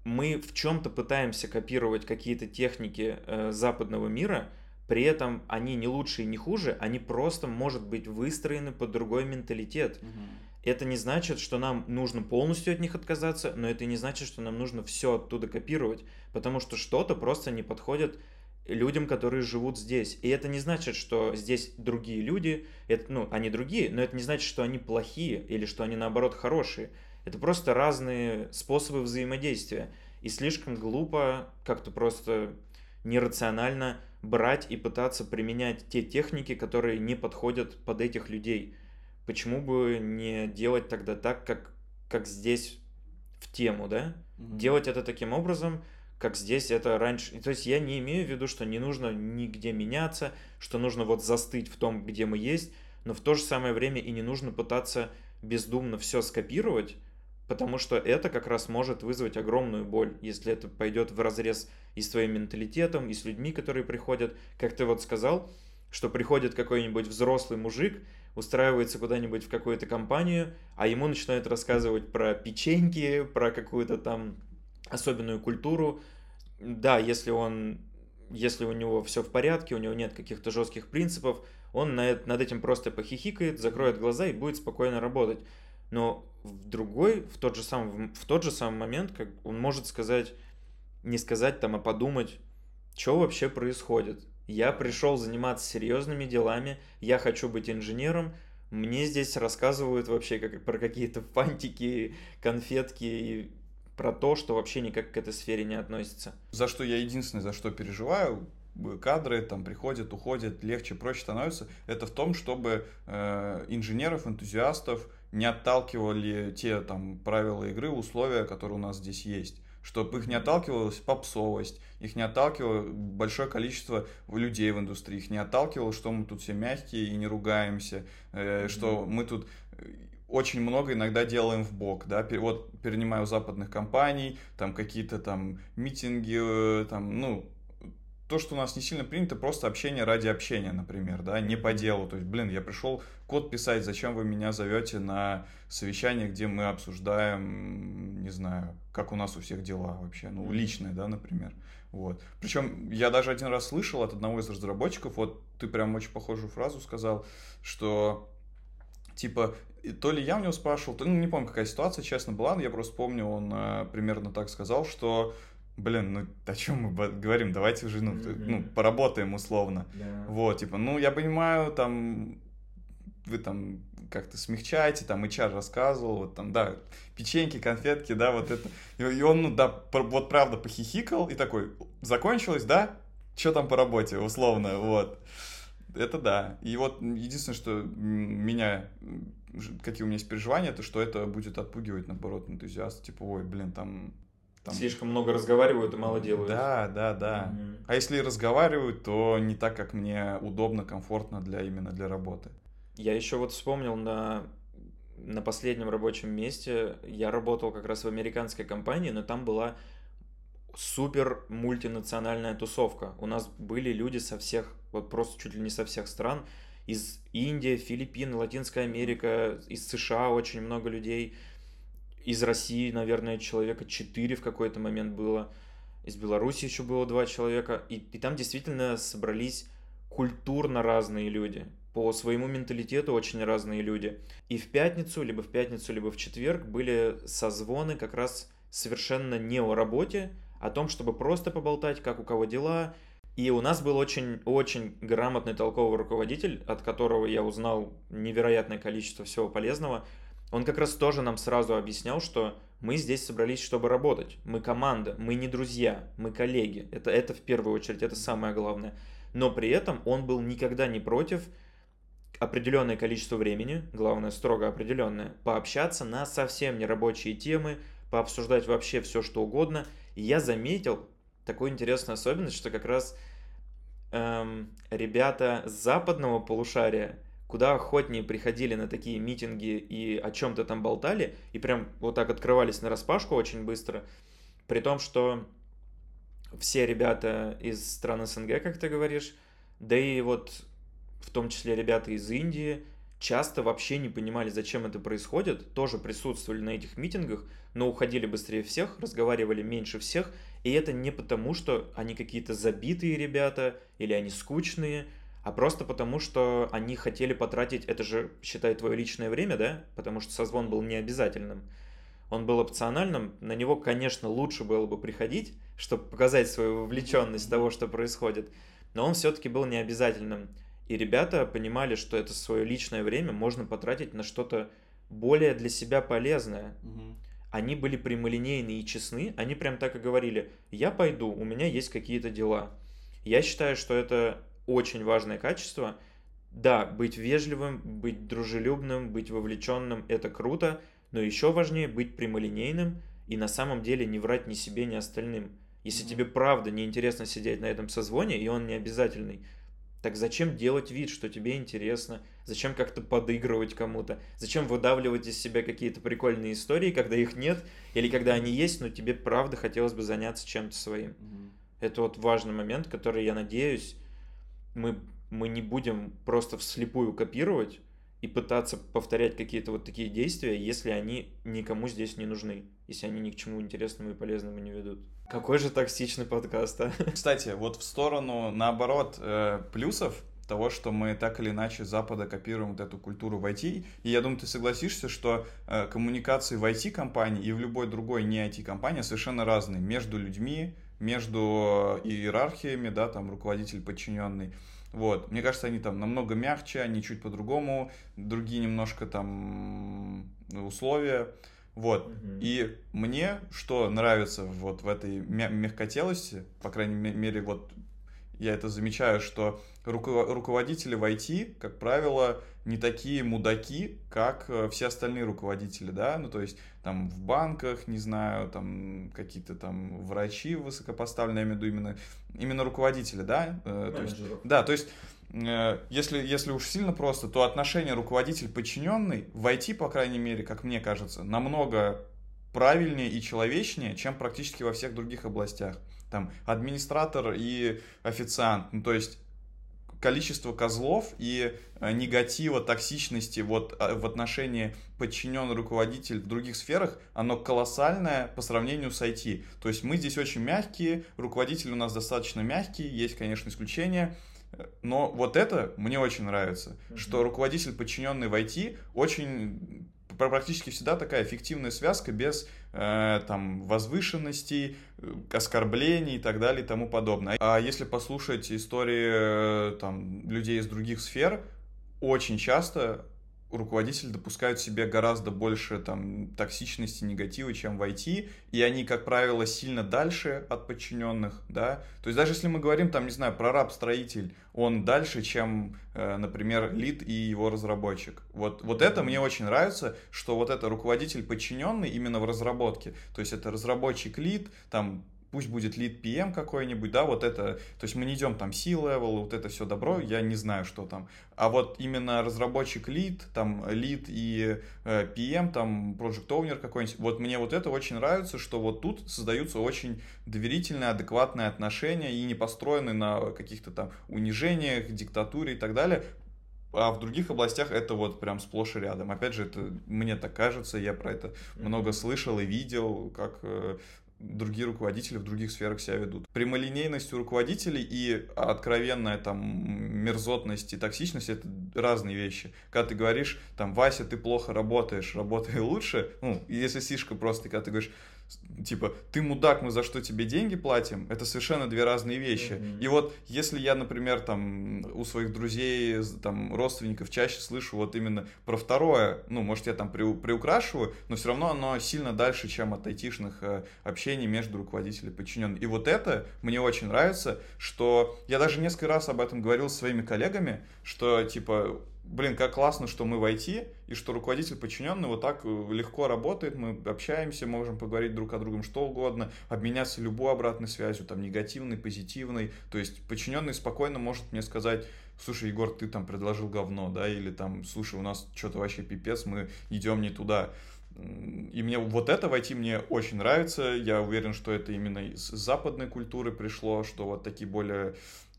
мы в чем-то пытаемся копировать какие-то техники э, западного мира, при этом они не лучше и не хуже, они просто, может быть, выстроены под другой менталитет. Угу. Это не значит, что нам нужно полностью от них отказаться, но это не значит, что нам нужно все оттуда копировать, потому что что-то просто не подходит людям, которые живут здесь. И это не значит, что здесь другие люди, это, ну, они другие, но это не значит, что они плохие или что они наоборот хорошие. Это просто разные способы взаимодействия. И слишком глупо, как-то просто нерационально брать и пытаться применять те техники, которые не подходят под этих людей. Почему бы не делать тогда так, как, как здесь в тему, да? Mm-hmm. Делать это таким образом, как здесь это раньше. То есть я не имею в виду, что не нужно нигде меняться, что нужно вот застыть в том, где мы есть, но в то же самое время и не нужно пытаться бездумно все скопировать, потому что это как раз может вызвать огромную боль, если это пойдет в разрез и с твоим менталитетом, и с людьми, которые приходят. Как ты вот сказал, что приходит какой-нибудь взрослый мужик, устраивается куда-нибудь в какую-то компанию, а ему начинают рассказывать про печеньки, про какую-то там особенную культуру. Да, если он, если у него все в порядке, у него нет каких-то жестких принципов, он над, этим просто похихикает, закроет глаза и будет спокойно работать. Но в другой, в тот же самый, в тот же самый момент, как он может сказать, не сказать там, а подумать, что вообще происходит. Я пришел заниматься серьезными делами, я хочу быть инженером, мне здесь рассказывают вообще как, про какие-то фантики, конфетки и про то, что вообще никак к этой сфере не относится. За что я единственное, за что переживаю, кадры там приходят, уходят, легче, проще становится, это в том, чтобы э, инженеров, энтузиастов не отталкивали те там правила игры, условия, которые у нас здесь есть чтобы их не отталкивалась попсовость, их не отталкивало большое количество людей в индустрии, их не отталкивало, что мы тут все мягкие и не ругаемся, э, mm-hmm. что мы тут очень много иногда делаем в бок, да, вот перенимаю западных компаний, там какие-то там митинги, э, там, ну, то, что у нас не сильно принято, просто общение ради общения, например, да, не по делу. То есть, блин, я пришел код писать, зачем вы меня зовете на совещание, где мы обсуждаем, не знаю, как у нас у всех дела вообще, ну, личное, да, например. Вот. Причем я даже один раз слышал от одного из разработчиков, вот ты прям очень похожую фразу сказал, что типа то ли я у него спрашивал, то, ну, не помню, какая ситуация, честно, была, но я просто помню, он э, примерно так сказал, что блин, ну о чем мы говорим, давайте уже, ну, mm-hmm. ну поработаем условно. Yeah. Вот, типа, ну, я понимаю, там, вы там как-то смягчаете, там, HR рассказывал, вот там, да, печеньки, конфетки, да, вот это. И, и он, ну, да, вот правда похихикал и такой, закончилось, да? Что там по работе, условно, вот. Это да. И вот единственное, что меня, какие у меня есть переживания, это что это будет отпугивать, наоборот, энтузиаст. Типа, ой, блин, там там... Слишком много разговаривают и мало делают. Да, да, да. Mm-hmm. А если разговаривают, то не так, как мне удобно, комфортно для именно для работы. Я еще вот вспомнил на на последнем рабочем месте я работал как раз в американской компании, но там была супер мультинациональная тусовка. У нас были люди со всех, вот просто чуть ли не со всех стран, из Индии, Филиппин, Латинская Америка, из США очень много людей из России, наверное, человека 4 в какой-то момент было. Из Беларуси еще было два человека. И, и там действительно собрались культурно разные люди. По своему менталитету очень разные люди. И в пятницу, либо в пятницу, либо в четверг были созвоны как раз совершенно не о работе, о том, чтобы просто поболтать, как у кого дела. И у нас был очень-очень грамотный толковый руководитель, от которого я узнал невероятное количество всего полезного – он как раз тоже нам сразу объяснял, что мы здесь собрались, чтобы работать. Мы команда, мы не друзья, мы коллеги. Это, это в первую очередь, это самое главное. Но при этом он был никогда не против определенное количество времени, главное, строго определенное, пообщаться на совсем нерабочие темы, пообсуждать вообще все, что угодно. И я заметил такую интересную особенность, что как раз эм, ребята с западного полушария куда охотнее приходили на такие митинги и о чем-то там болтали, и прям вот так открывались на распашку очень быстро, при том, что все ребята из стран СНГ, как ты говоришь, да и вот в том числе ребята из Индии, часто вообще не понимали, зачем это происходит, тоже присутствовали на этих митингах, но уходили быстрее всех, разговаривали меньше всех, и это не потому, что они какие-то забитые ребята или они скучные, а просто потому, что они хотели потратить, это же, считай, твое личное время, да? Потому что созвон был не обязательным. Он был опциональным, на него, конечно, лучше было бы приходить, чтобы показать свою вовлеченность того, что происходит, но он все-таки был не обязательным. И ребята понимали, что это свое личное время можно потратить на что-то более для себя полезное. Угу. Они были прямолинейны и честны, они прям так и говорили, я пойду, у меня есть какие-то дела. Я считаю, что это очень важное качество. Да, быть вежливым, быть дружелюбным, быть вовлеченным – это круто, но еще важнее быть прямолинейным и на самом деле не врать ни себе, ни остальным. Если mm-hmm. тебе правда неинтересно сидеть на этом созвоне, и он не обязательный, так зачем делать вид, что тебе интересно? Зачем как-то подыгрывать кому-то? Зачем выдавливать из себя какие-то прикольные истории, когда их нет? Или когда они есть, но тебе правда хотелось бы заняться чем-то своим? Mm-hmm. Это вот важный момент, который, я надеюсь, мы, мы не будем просто вслепую копировать и пытаться повторять какие-то вот такие действия, если они никому здесь не нужны, если они ни к чему интересному и полезному не ведут. Какой же токсичный подкаст, а? Кстати, вот в сторону, наоборот, э, плюсов того, что мы так или иначе с Запада копируем вот эту культуру в IT. И я думаю, ты согласишься, что э, коммуникации в IT-компании и в любой другой не IT-компании совершенно разные между людьми, между иерархиями, да, там руководитель подчиненный. Вот, мне кажется, они там намного мягче, они чуть по-другому, другие немножко там условия. Вот. Угу. И мне что нравится вот в этой мягкотелости, по крайней мере, вот я это замечаю, что руководители в IT, как правило, не такие мудаки, как э, все остальные руководители, да, ну, то есть там в банках, не знаю, там какие-то там врачи высокопоставленные, я имею в виду именно, именно руководители, да, э, то есть, да, то есть если, если уж сильно просто, то отношение руководитель-подчиненный в IT, по крайней мере, как мне кажется, намного правильнее и человечнее, чем практически во всех других областях. Там администратор и официант. Ну, то есть количество козлов и э, негатива, токсичности вот э, в отношении подчиненный руководитель в других сферах, оно колоссальное по сравнению с IT. То есть мы здесь очень мягкие, руководители у нас достаточно мягкие, есть, конечно, исключения, но вот это мне очень нравится, mm-hmm. что руководитель, подчиненный в IT, очень практически всегда такая эффективная связка без э, там возвышенностей, э, оскорблений и так далее и тому подобное. А если послушать истории э, там людей из других сфер, очень часто руководители допускают себе гораздо больше там токсичности, негатива, чем в IT, и они, как правило, сильно дальше от подчиненных, да, то есть даже если мы говорим, там, не знаю, про раб-строитель, он дальше, чем, э, например, лид и его разработчик. Вот, вот это мне очень нравится, что вот это руководитель подчиненный именно в разработке, то есть это разработчик лид, там пусть будет лид PM какой-нибудь, да, вот это, то есть мы не идем там C-level, вот это все добро, я не знаю, что там. А вот именно разработчик лид, там лид и э, PM, там project owner какой-нибудь, вот мне вот это очень нравится, что вот тут создаются очень доверительные, адекватные отношения и не построены на каких-то там унижениях, диктатуре и так далее, а в других областях это вот прям сплошь и рядом. Опять же, это мне так кажется, я про это много слышал и видел, как э, другие руководители в других сферах себя ведут. Прямолинейность у руководителей и откровенная там мерзотность и токсичность это разные вещи. Когда ты говоришь, там, Вася, ты плохо работаешь, работай лучше, ну, если сишка просто, когда ты говоришь, типа, ты мудак, мы за что тебе деньги платим, это совершенно две разные вещи. Mm-hmm. И вот если я, например, там у своих друзей, там, родственников чаще слышу вот именно про второе, ну, может, я там при, приукрашиваю, но все равно оно сильно дальше, чем от айтишных э, общений между руководителем и. И вот это мне очень нравится, что я даже несколько раз об этом говорил с своими коллегами, что, типа, блин, как классно, что мы в IT, и что руководитель подчиненный вот так э, легко работает, мы общаемся, можем поговорить друг о другом что угодно, обменяться любой обратной связью, там, негативной, позитивной, то есть подчиненный спокойно может мне сказать, слушай, Егор, ты там предложил говно, да, или там, слушай, у нас что-то вообще пипец, мы идем не туда. И мне вот это войти мне очень нравится. Я уверен, что это именно из западной культуры пришло, что вот такие более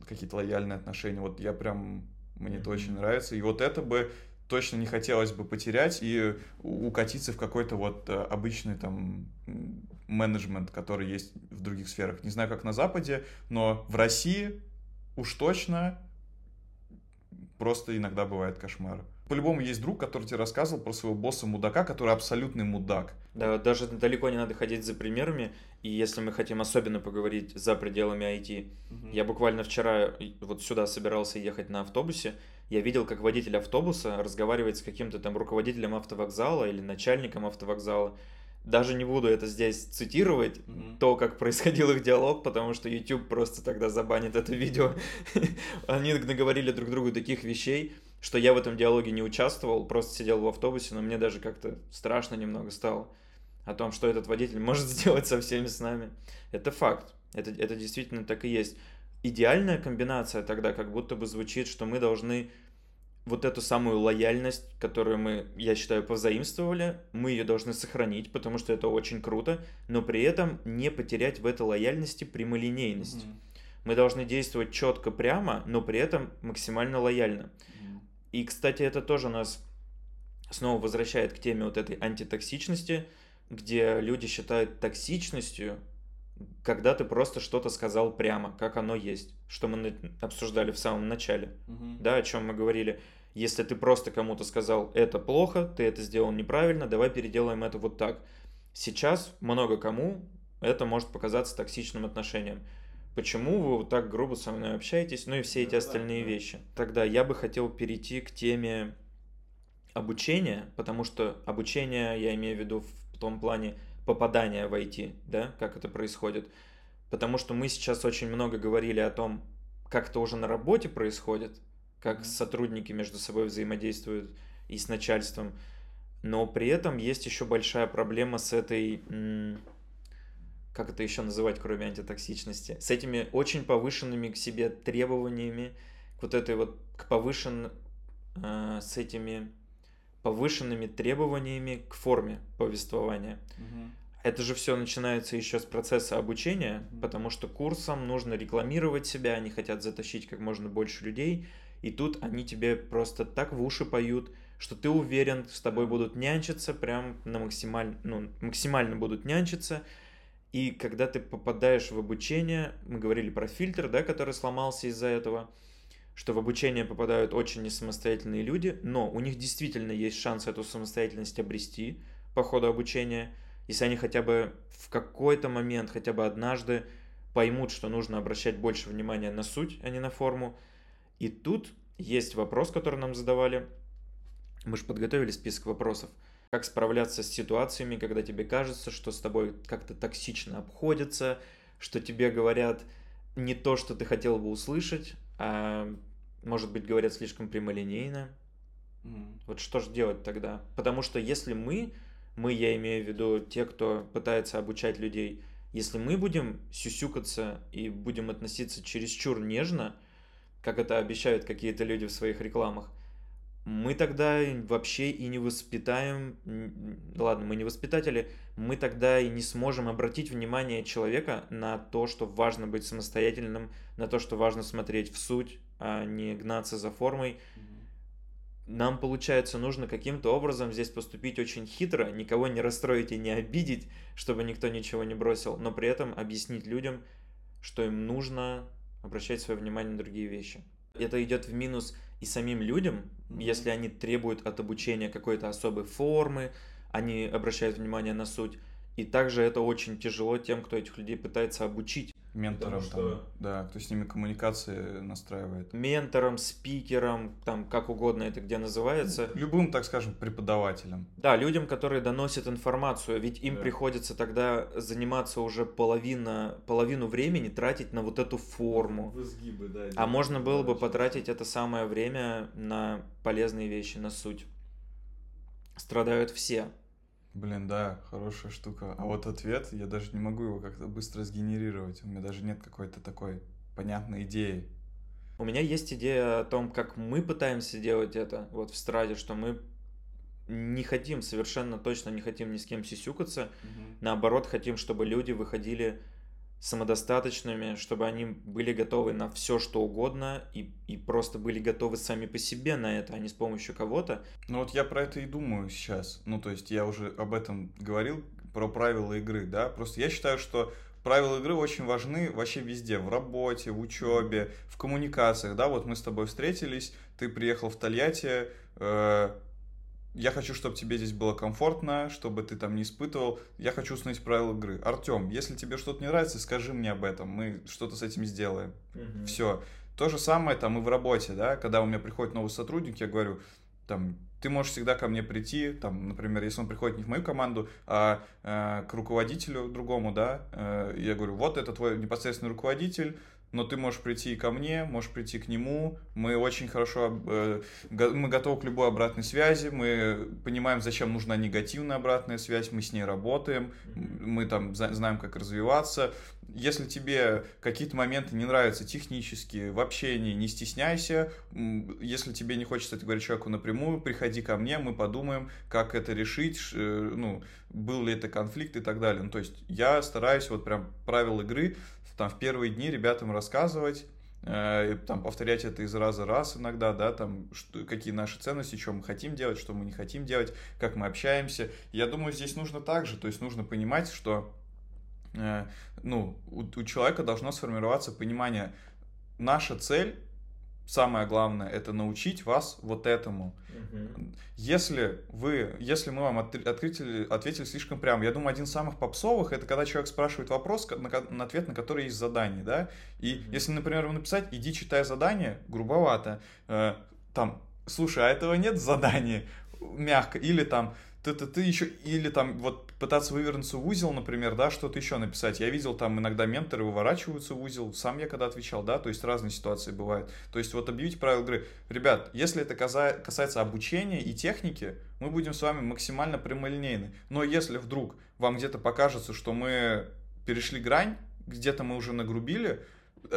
какие-то лояльные отношения. Вот я прям мне это очень нравится. И вот это бы точно не хотелось бы потерять и укатиться в какой-то вот э, обычный там менеджмент, который есть в других сферах. Не знаю, как на Западе, но в России уж точно просто иногда бывает кошмар. По-любому есть друг, который тебе рассказывал про своего босса-мудака, который абсолютный мудак. Да, даже далеко не надо ходить за примерами. И если мы хотим особенно поговорить за пределами IT, угу. я буквально вчера вот сюда собирался ехать на автобусе, я видел, как водитель автобуса разговаривает с каким-то там руководителем автовокзала или начальником автовокзала. Даже не буду это здесь цитировать, mm-hmm. то, как происходил их диалог, потому что YouTube просто тогда забанит это видео. Они наговорили друг другу таких вещей, что я в этом диалоге не участвовал, просто сидел в автобусе, но мне даже как-то страшно немного стало о том, что этот водитель может сделать со всеми с нами. Это факт. Это, это действительно так и есть. Идеальная комбинация тогда как будто бы звучит, что мы должны вот эту самую лояльность, которую мы, я считаю, позаимствовали, мы ее должны сохранить, потому что это очень круто, но при этом не потерять в этой лояльности прямолинейность. Mm-hmm. Мы должны действовать четко, прямо, но при этом максимально лояльно. И, кстати, это тоже нас снова возвращает к теме вот этой антитоксичности, где люди считают токсичностью, когда ты просто что-то сказал прямо, как оно есть, что мы обсуждали в самом начале, угу. да, о чем мы говорили. Если ты просто кому-то сказал, это плохо, ты это сделал неправильно, давай переделаем это вот так. Сейчас много кому это может показаться токсичным отношением почему вы вот так грубо со мной общаетесь, ну и все эти да, остальные да. вещи. Тогда я бы хотел перейти к теме обучения, потому что обучение, я имею в виду в том плане попадания в IT, да, как это происходит. Потому что мы сейчас очень много говорили о том, как это уже на работе происходит, как mm-hmm. сотрудники между собой взаимодействуют и с начальством. Но при этом есть еще большая проблема с этой как это еще называть, кроме антитоксичности, с этими очень повышенными к себе требованиями, к вот этой вот, к повышен, э, с этими повышенными требованиями к форме повествования. Мгм. Это же все начинается еще с процесса обучения, потому что курсам нужно рекламировать себя, они хотят затащить как можно больше людей, и тут они тебе просто так в уши поют, что ты уверен, с тобой будут нянчиться, прям на максималь... ну, максимально будут нянчиться, и когда ты попадаешь в обучение, мы говорили про фильтр, да, который сломался из-за этого, что в обучение попадают очень несамостоятельные люди, но у них действительно есть шанс эту самостоятельность обрести по ходу обучения, если они хотя бы в какой-то момент, хотя бы однажды поймут, что нужно обращать больше внимания на суть, а не на форму. И тут есть вопрос, который нам задавали. Мы же подготовили список вопросов. Как справляться с ситуациями, когда тебе кажется, что с тобой как-то токсично обходятся, что тебе говорят не то, что ты хотел бы услышать, а может быть говорят слишком прямолинейно. Мгм. Вот что же делать тогда? Потому что если мы, мы, я имею в виду те, кто пытается обучать людей, если мы будем сюсюкаться и будем относиться чересчур нежно, как это обещают какие-то люди в своих рекламах, мы тогда вообще и не воспитаем, ладно, мы не воспитатели, мы тогда и не сможем обратить внимание человека на то, что важно быть самостоятельным, на то, что важно смотреть в суть, а не гнаться за формой. Нам, получается, нужно каким-то образом здесь поступить очень хитро, никого не расстроить и не обидеть, чтобы никто ничего не бросил, но при этом объяснить людям, что им нужно обращать свое внимание на другие вещи. Это идет в минус и самим людям, Мгм. если они требуют от обучения какой-то особой формы, они обращают внимание на суть. И также это очень тяжело тем, кто этих людей пытается обучить. Ментором что- там, да, кто с ними коммуникации настраивает. Ментором, спикером, там как угодно это где называется. Любым, так скажем, преподавателем. Да, людям, которые доносят информацию, ведь им Да. приходится тогда заниматься уже половина, половину времени тратить на вот эту форму. В изгибы, да. А можно было бы потратить это самое время на полезные вещи, на суть. Страдают все. Блин, да, хорошая штука. А вот ответ, я даже не могу его как-то быстро сгенерировать. У меня даже нет какой-то такой понятной идеи. У меня есть идея о том, как мы пытаемся делать это вот в страде, что мы не хотим, совершенно точно не хотим ни с кем сисюкаться, наоборот, хотим, чтобы люди выходили самодостаточными, чтобы они были готовы на все, что угодно, и, и просто были готовы сами по себе на это, а не с помощью кого-то. Ну вот я про это и думаю сейчас. Ну то есть я уже об этом говорил, про правила игры, да. Просто я считаю, что правила игры очень важны вообще везде. В работе, в учебе, в коммуникациях, да. Вот мы с тобой встретились, ты приехал в Тольятти, э, я хочу, чтобы тебе здесь было комфортно, чтобы ты там не испытывал. Я хочу установить правила игры. Артем, если тебе что-то не нравится, скажи мне об этом. Мы что-то с этим сделаем. Все. То же самое там и в работе, да, когда у меня приходит новый сотрудник, я говорю, там, ты можешь всегда ко мне прийти, там, например, если он приходит не в мою команду, а э, к руководителю другому, да, э, я говорю, вот это твой непосредственный руководитель, но ты можешь прийти и ко мне, можешь прийти к нему. Мы очень хорошо, э, го- мы готовы к любой обратной связи, мы понимаем, зачем нужна негативная обратная связь, мы с ней работаем, мы там за- знаем, как развиваться. Если тебе какие-то моменты не нравятся технически, в общении, не стесняйся. Если тебе не хочется это говорить человеку напрямую, приходи ко мне, мы подумаем, как это решить, э, ну, был ли это конфликт и так далее. Ну, то есть я стараюсь вот прям правил игры там в первые дни ребятам рассказывать, э, там повторять это из раза в раз иногда, да, там что, какие наши ценности, что мы хотим делать, что мы не хотим делать, как мы общаемся. Я думаю, здесь нужно также, то есть нужно понимать, что э, ну, у, у человека должно сформироваться понимание, наша цель, самое главное, это научить вас вот этому. Если вы, если мы вам от- ответили, слишком прямо, я думаю, один из самых попсовых, это когда человек спрашивает вопрос, на, на ответ на который есть задание, да, и Мгм. если, например, ему написать, иди читай задание, грубовато, э, там, слушай, а этого нет в задании, мягко, или там, ты, ты, ты еще, или там вот пытаться вывернуться в узел, например, да, что-то еще написать. Я видел там иногда менторы выворачиваются в узел, сам я когда отвечал, да, то есть разные ситуации бывают. То есть вот объявить правила игры. Ребят, если это касается обучения и техники, мы будем с вами максимально прямолинейны. Но если вдруг вам где-то покажется, что мы перешли грань, где-то мы уже нагрубили,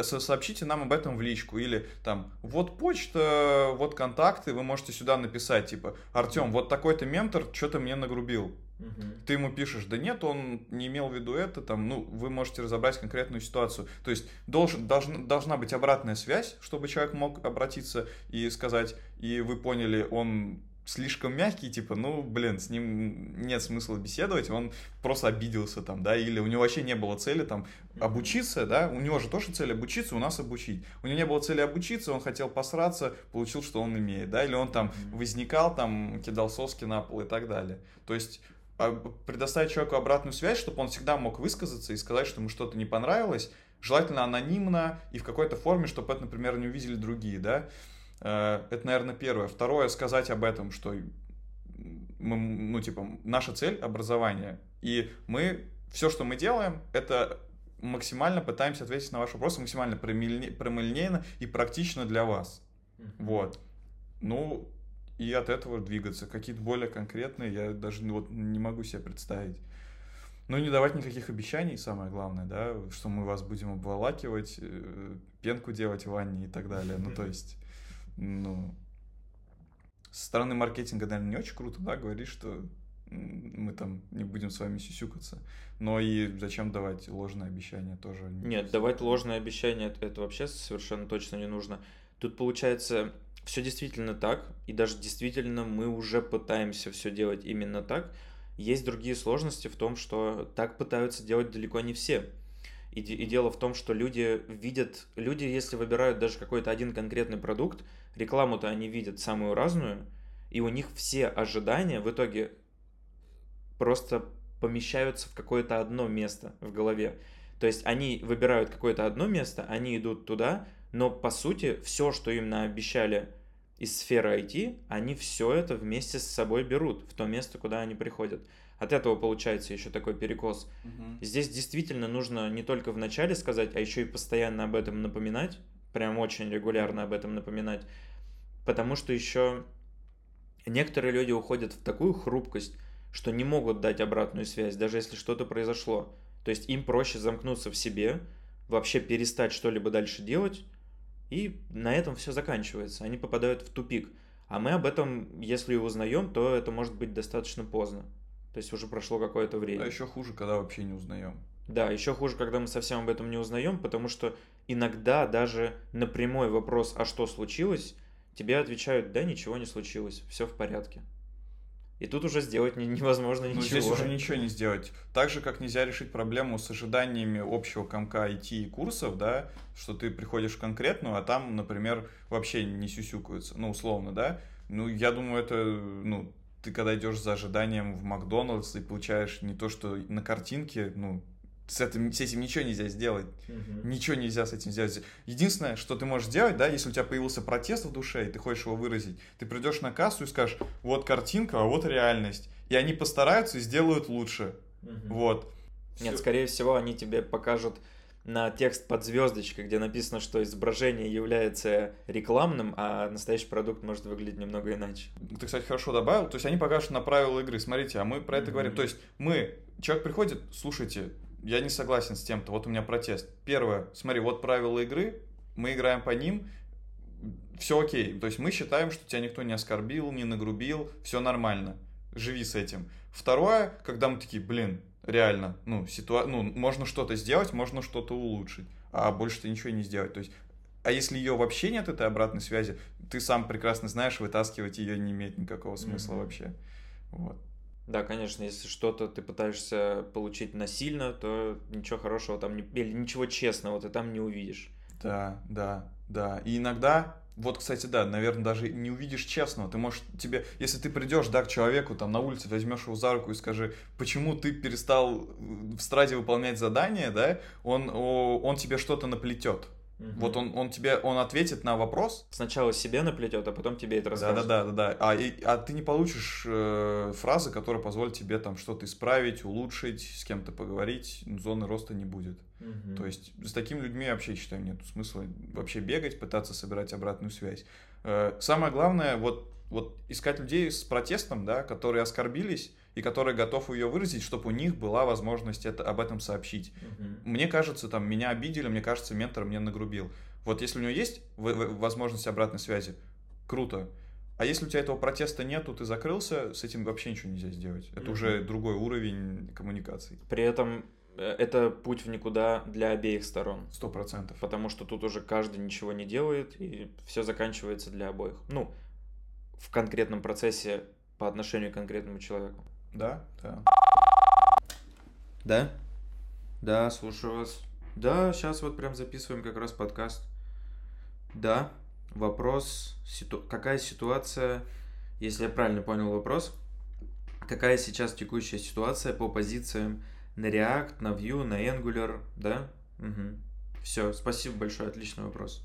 сообщите нам об этом в личку. Или там, вот почта, вот контакты, вы можете сюда написать, типа, Артем, вот такой-то ментор что-то мне нагрубил. Угу. Ты ему пишешь, да нет, он не имел в виду это, там, ну, вы можете разобрать конкретную ситуацию. То есть должен, должна, должна быть обратная связь, чтобы человек мог обратиться и сказать, и вы поняли, он слишком мягкий, типа, ну, блин, с ним нет смысла беседовать, он просто обиделся там, да, или у него вообще не было цели там обучиться, да, у него же тоже цель обучиться, у нас обучить. У него не было цели обучиться, он хотел посраться, получил, что он имеет, да, или он там возникал, там, кидал соски на пол и так далее. То есть а, предоставить человеку обратную связь, чтобы он всегда мог высказаться и сказать, что ему что-то не понравилось, желательно анонимно и в какой-то форме, чтобы это, например, не увидели другие, да. Э, это, наверное, первое. Второе, сказать об этом, что мы, ну, типа, наша цель — образование. И мы, все, что мы делаем, это максимально пытаемся ответить на ваши вопросы максимально прямолинейно и практично для вас. Вот. Ну, и от этого двигаться. Какие-то более конкретные я даже вот не могу себе представить. Ну, не давать никаких обещаний, самое главное, да, что мы вас будем обволакивать, э, пенку делать в ванне и так далее. Ну, то есть, ну, со стороны маркетинга, наверное, не очень круто, да, говорить, что мы там не будем с вами сюсюкаться. Но и зачем давать ложные обещания тоже? Нет, давать ложные обещания это, это вообще совершенно точно не нужно. Тут получается все действительно так, и даже действительно мы уже пытаемся все делать именно так. Есть другие сложности в том, что так пытаются делать далеко не все. И, и дело в том, что люди видят, люди, если выбирают даже какой-то один конкретный продукт, рекламу-то они видят самую разную, и у них все ожидания в итоге просто помещаются в какое-то одно место в голове. То есть они выбирают какое-то одно место, они идут туда, но по сути все, что им наобещали из сферы IT, они все это вместе с собой берут в то место, куда они приходят. От этого получается еще такой перекос. Угу. Здесь действительно нужно не только в начале сказать, а еще и постоянно об этом напоминать, прям очень регулярно об этом напоминать, потому что еще некоторые люди уходят в такую хрупкость, что не могут дать обратную связь, даже если что-то произошло. То есть им проще замкнуться в себе, вообще перестать что-либо дальше делать, и на этом все заканчивается. Они попадают в тупик. А мы об этом, если и узнаем, то это может быть достаточно поздно. То есть уже прошло какое-то время. А еще хуже, когда вообще не узнаем. Да, еще хуже, когда мы совсем об этом не узнаем, потому что иногда даже на прямой вопрос, а что случилось, тебе отвечают, да, ничего не случилось, все в порядке. И тут уже сделать невозможно ничего. Ну, здесь уже ничего не сделать. Так же, как нельзя решить проблему с ожиданиями общего комка IT и курсов, да, что ты приходишь в конкретную, а там, например, вообще не сюсюкаются, ну, условно, да. Ну, я думаю, это, ну, ты когда идешь за ожиданием в Макдональдс и получаешь не то, что на картинке, ну, с этим, с этим ничего нельзя сделать. Угу. Ничего нельзя с этим сделать. Единственное, что ты можешь сделать, да, если у тебя появился протест в душе, и ты хочешь его выразить, ты придешь на кассу и скажешь, вот картинка, а вот реальность. И они постараются и сделают лучше. Угу. Вот. Нет, Все. скорее всего, они тебе покажут на текст под звездочкой, где написано, что изображение является рекламным, а настоящий продукт может выглядеть немного иначе. Ты, кстати, хорошо добавил. То есть они покажут на правила игры. Смотрите, а мы про это mm-hmm. говорим. То есть мы, человек приходит, слушайте, я не согласен с тем-то, вот у меня протест. Первое, смотри, вот правила игры, мы играем по ним, все окей. То есть мы считаем, что тебя никто не оскорбил, не нагрубил, все нормально. Живи с этим. Второе, когда мы такие, блин, реально, ну, ситуа... ну можно что-то сделать, можно что-то улучшить, а больше ты ничего не сделать. То есть, а если ее вообще нет, этой обратной связи, ты сам прекрасно знаешь, вытаскивать ее не имеет никакого смысла mm-hmm. вообще. Вот. Да, конечно, если что-то ты пытаешься получить насильно, то ничего хорошего там не, или ничего честного ты там не увидишь. Да, да, да. И иногда, вот, кстати, да, наверное, даже не увидишь честного. Ты можешь тебе, если ты придешь, да, к человеку там на улице, возьмешь его за руку и скажи, почему ты перестал в страде выполнять задание, да, он, он тебе что-то наплетет. Угу. Вот он, он тебе, он ответит на вопрос. Сначала себе наплетет, а потом тебе это расскажет. Да, да, да, да, да. А, и, а ты не получишь э, фразы, которые позволят тебе там что-то исправить, улучшить, с кем-то поговорить, зоны роста не будет. Угу. То есть с такими людьми вообще, считаю, нет смысла вообще бегать, пытаться собирать обратную связь. Э, самое главное, вот вот искать людей с протестом, да, которые оскорбились и которые готовы ее выразить, чтобы у них была возможность это, об этом сообщить. Мгм. Мне кажется, там, меня обидели, мне кажется, ментор мне нагрубил. Вот если у него есть возможность обратной связи, круто. А если у тебя этого протеста нету, ты закрылся, с этим вообще ничего нельзя сделать. Это Мгм. уже другой уровень коммуникаций. При этом э, это путь в никуда для обеих сторон. Сто процентов. Потому что тут уже каждый ничего не делает, и все заканчивается для обоих. Ну, в конкретном процессе по отношению к конкретному человеку. Да, да. Да? Да, слушаю вас. Да, сейчас вот прям записываем как раз подкаст. Да, вопрос, ситу- какая ситуация, если я правильно понял вопрос, какая сейчас текущая ситуация по позициям на React, на Vue, на Angular, да? Все, спасибо большое, отличный вопрос.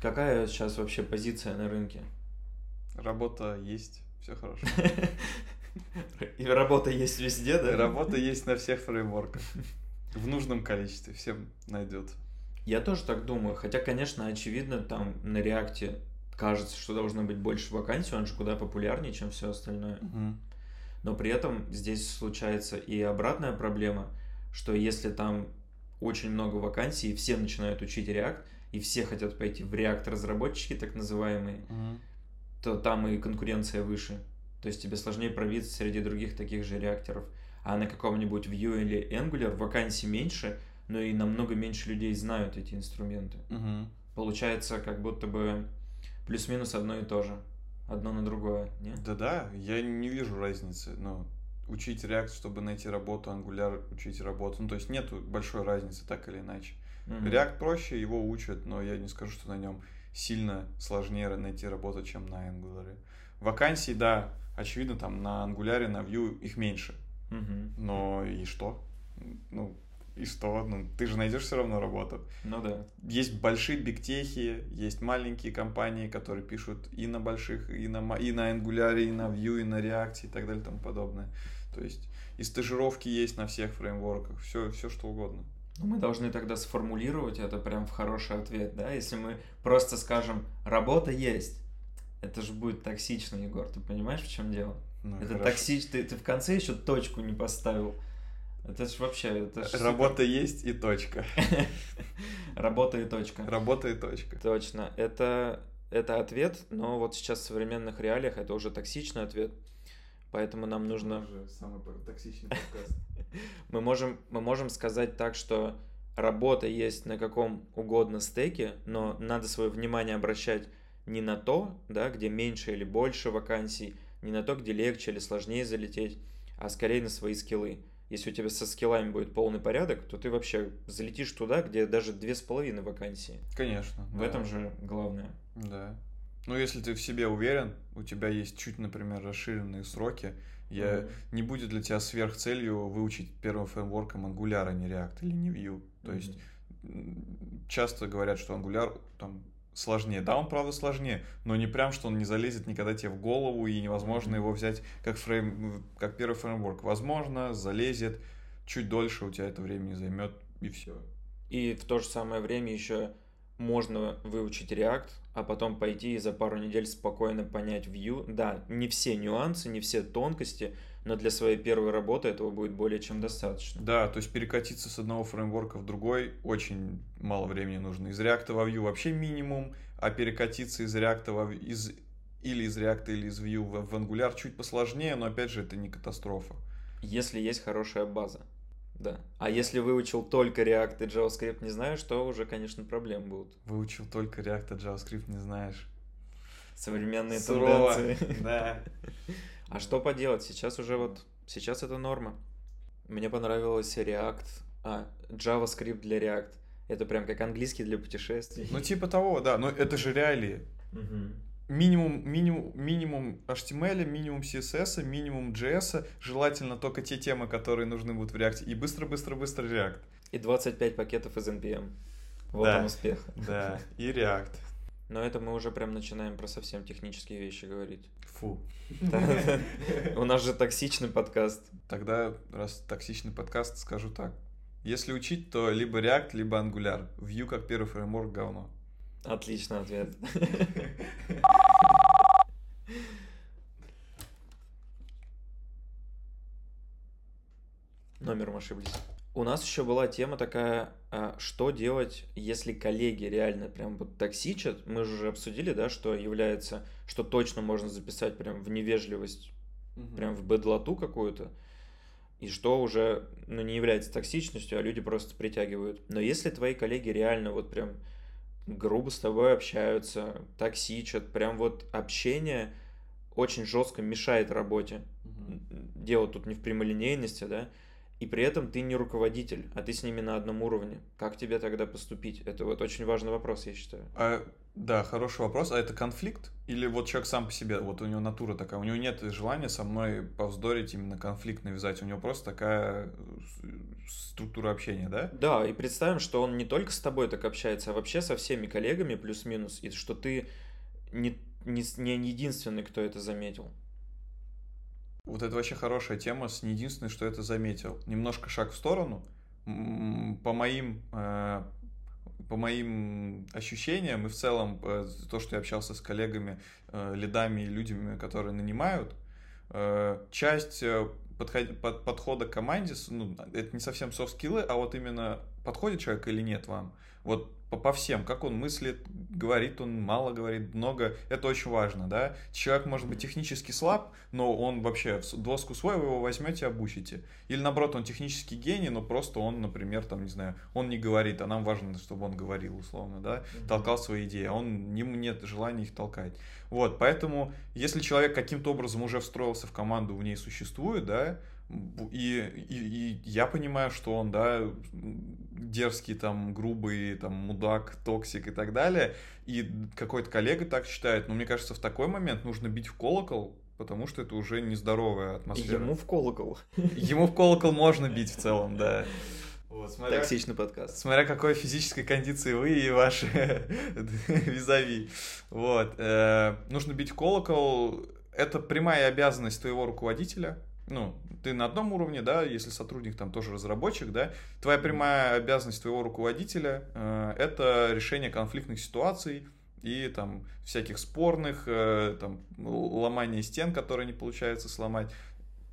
Какая сейчас вообще позиция на рынке? Работа есть, все хорошо. И работа есть везде, да? Работа есть на всех фреймворках. В нужном количестве, всем найдет. Я тоже так думаю. Хотя, конечно, очевидно, там на реакте кажется, что должно быть больше вакансий, он же куда популярнее, чем все остальное. Но при этом здесь случается и обратная проблема, что если там очень много вакансий, и все начинают учить React, и все хотят пойти в React разработчики, так называемые, то там и конкуренция выше. То есть тебе сложнее пробиться среди других таких же реакторов. А на каком-нибудь Vue или Angular вакансий меньше, но и намного меньше людей знают эти инструменты. Получается, как будто бы плюс-минус одно и то же. Одно на другое, не? Да-да, я не вижу разницы. Но учить React, чтобы найти работу, Angular учить работу. Ну, то есть нету большой разницы, так или иначе. Мгм. React проще, его учат, но я не скажу, что на нем сильно сложнее найти работу, чем на Angular. Вакансий, да, очевидно, там на Angular, на Vue их меньше. Мгм. Но и что? Ну, и что? Ну, ты же найдешь все равно работу. Ну да. Есть большие бигтехи, есть маленькие компании, которые пишут и на больших, и на, и на Angular, и на Vue, и на React, и так далее, и тому подобное. То есть и стажировки есть на всех фреймворках, все, все что угодно. Ну, мы должны тогда сформулировать это прям в хороший ответ, да? Если мы просто скажем «работа есть», это же будет токсично, Егор, ты понимаешь, в чем дело? Ну, это хорошо. токсично, ты, ты в конце еще точку не поставил. Это же вообще... Это ж супер. Работа есть и точка. Работа и точка. Работа и точка. Точно. Это, это ответ, но вот сейчас в современных реалиях это уже токсичный ответ. Поэтому нам нужно... самый токсичный подкаст. Мы можем, мы можем сказать так, что работа есть на каком угодно стеке, но надо свое внимание обращать не на то, да, где меньше или больше вакансий, не на то, где легче или сложнее залететь, а скорее на свои скиллы. Если у тебя со скиллами будет полный порядок, то ты вообще залетишь туда, где даже две с половиной вакансии. Конечно. В да. этом же главное. Да. Ну, если ты в себе уверен, у тебя есть чуть, например, расширенные сроки, я Мгм. не будет для тебя сверхцелью выучить первым фреймворком Angular, а не React или не Vue. То есть м, часто говорят, что Angular там сложнее. Да, он правда сложнее, но не прям, что он не залезет никогда тебе в голову и невозможно Мгм. его взять как, фрейм, как первый фреймворк. Возможно, залезет, чуть дольше у тебя это времени займет и все. И в то же самое время еще можно выучить React, а потом пойти и за пару недель спокойно понять Vue. Да, не все нюансы, не все тонкости, но для своей первой работы этого будет более чем достаточно. Да, то есть перекатиться с одного фреймворка в другой очень мало времени нужно. Из React во Vue вообще минимум, а перекатиться из React во, из, или из React, или из Vue в, в Angular чуть посложнее, но опять же это не катастрофа. Если есть хорошая база. Да. А если выучил только React и JavaScript, не знаешь, то уже, конечно, проблемы будут. Выучил только React, а JavaScript не знаешь. Современные Сурово. тенденции. Да. А что поделать? Сейчас уже вот, сейчас это норма. Мне понравилось React, а, JavaScript для React. Это прям как английский для путешествий. Ну типа того, да, но это же реалии. Минимум, минимум, минимум HTML, минимум CSS, минимум JS, желательно только те темы, которые нужны будут в React, и быстро-быстро-быстро React. И 25 пакетов из NPM. Вот Да. он успех. Да, и React. Но это мы уже прям начинаем про совсем технические вещи говорить. Фу. У нас же токсичный подкаст. Тогда, раз токсичный подкаст, скажу так. Если учить, то либо React, либо Angular. Vue как первый фреймворк говно. Отличный ответ. Номером ошиблись. У нас еще была тема такая, а, что делать, если коллеги реально прям вот токсичат. Мы же уже обсудили, да, что является, что точно можно записать прям в невежливость, угу. прям в бедлоту какую-то. И что уже, ну, не является токсичностью, а люди просто притягивают. Но если твои коллеги реально вот прям грубо с тобой общаются, токсичат, прям вот общение очень жестко мешает работе. Угу. Дело тут не в прямолинейности, да, и при этом ты не руководитель, а ты с ними на одном уровне. Как тебе тогда поступить? Это вот очень важный вопрос, я считаю. А, да, хороший вопрос. А это конфликт? Или вот человек сам по себе, вот у него натура такая, у него нет желания со мной повздорить, именно конфликт навязать, у него просто такая э, структура общения, да? Да, и представим, что он не только с тобой так общается, а вообще со всеми коллегами плюс-минус, и что ты не, не, не единственный, кто это заметил. Вот это вообще хорошая тема, с не единственное, что это заметил. Немножко шаг в сторону. По моим, э, по моим ощущениям и в целом э, то, что я общался с коллегами, э, лидами и людьми, которые нанимают, часть подход, под, подхода к команде, ну, это не совсем софт-скиллы, а вот именно подходит человек или нет вам. Вот по, по всем, как он мыслит, говорит он, мало говорит, много, это очень важно, да. Человек может быть технически слаб, но он вообще в доску свой, вы его возьмете, обучите. Или наоборот, он технический гений, но просто он, например, там, не знаю, он не говорит, а нам важно, чтобы он говорил, условно, да, толкал свои идеи, а он, ему нет желания их толкать. Вот, поэтому, если человек каким-то образом уже встроился в команду, в ней существует, да, и, и, и я понимаю, что он, да, дерзкий, там, грубый, там, мудак, токсик и так далее, и какой-то коллега так считает, но мне кажется, в такой момент нужно бить в колокол, потому что это уже нездоровая атмосфера. Ему в колокол. Ему в колокол можно бить в целом, да. Вот, смотря, Токсичный подкаст. Смотря какой физической кондиции вы и ваши визави. Вот. Э, нужно бить в колокол. Это прямая обязанность твоего руководителя, ну, ты на одном уровне, да, если сотрудник там тоже разработчик, да, твоя прямая обязанность твоего руководителя э, это решение конфликтных ситуаций и там всяких спорных, э, там, ломание стен, которые не получается сломать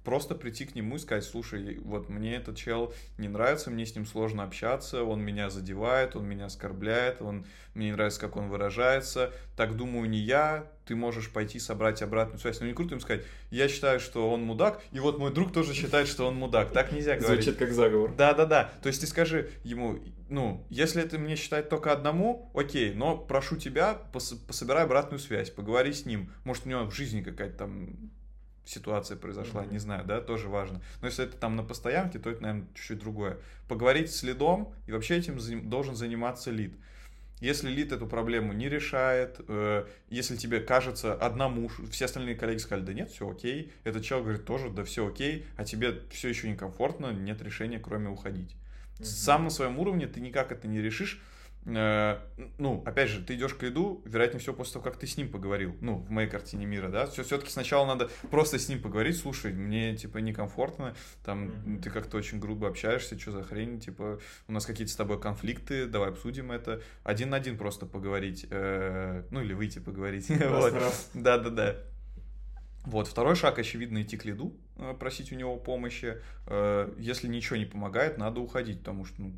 просто прийти к нему и сказать, слушай, вот мне этот чел не нравится, мне с ним сложно общаться, он меня задевает, он меня оскорбляет, он, мне не нравится, как он выражается, так думаю не я, ты можешь пойти собрать обратную связь. Ну не круто им сказать, я считаю, что он мудак, и вот мой друг тоже считает, что он мудак. Так нельзя говорить. Звучит как заговор. Да-да-да. То есть ты скажи ему, ну, если это мне считать только одному, окей, но прошу тебя, пос пособирай обратную связь, поговори с ним. Может, у него в жизни какая-то там ситуация произошла, mm-hmm. не знаю, да, тоже важно. Но если это там на постоянке, то это, наверное, чуть-чуть другое. Поговорить с лидом, и вообще этим должен заниматься лид. Если лид эту проблему не решает, э, если тебе кажется одному, все остальные коллеги сказали, да нет, все окей, этот человек говорит тоже, да все окей, а тебе все еще некомфортно, нет решения, кроме уходить. Mm-hmm. Сам на своем уровне ты никак это не решишь, Э, ну, опять же, ты идешь к лиду, вероятнее всего, после того, как ты с ним поговорил, ну, в моей картине мира, да, все, все-таки сначала надо просто с ним поговорить, слушай, мне, типа, некомфортно, там, mm-hmm. ты как-то очень грубо общаешься, что за хрень, типа, у нас какие-то с тобой конфликты, давай обсудим это, один на один просто поговорить, э, ну, или выйти поговорить, вот, да-да-да. Вот, второй шаг, очевидно, идти к лиду, э, просить у него помощи. Если ничего не помогает, надо уходить, потому что, ну,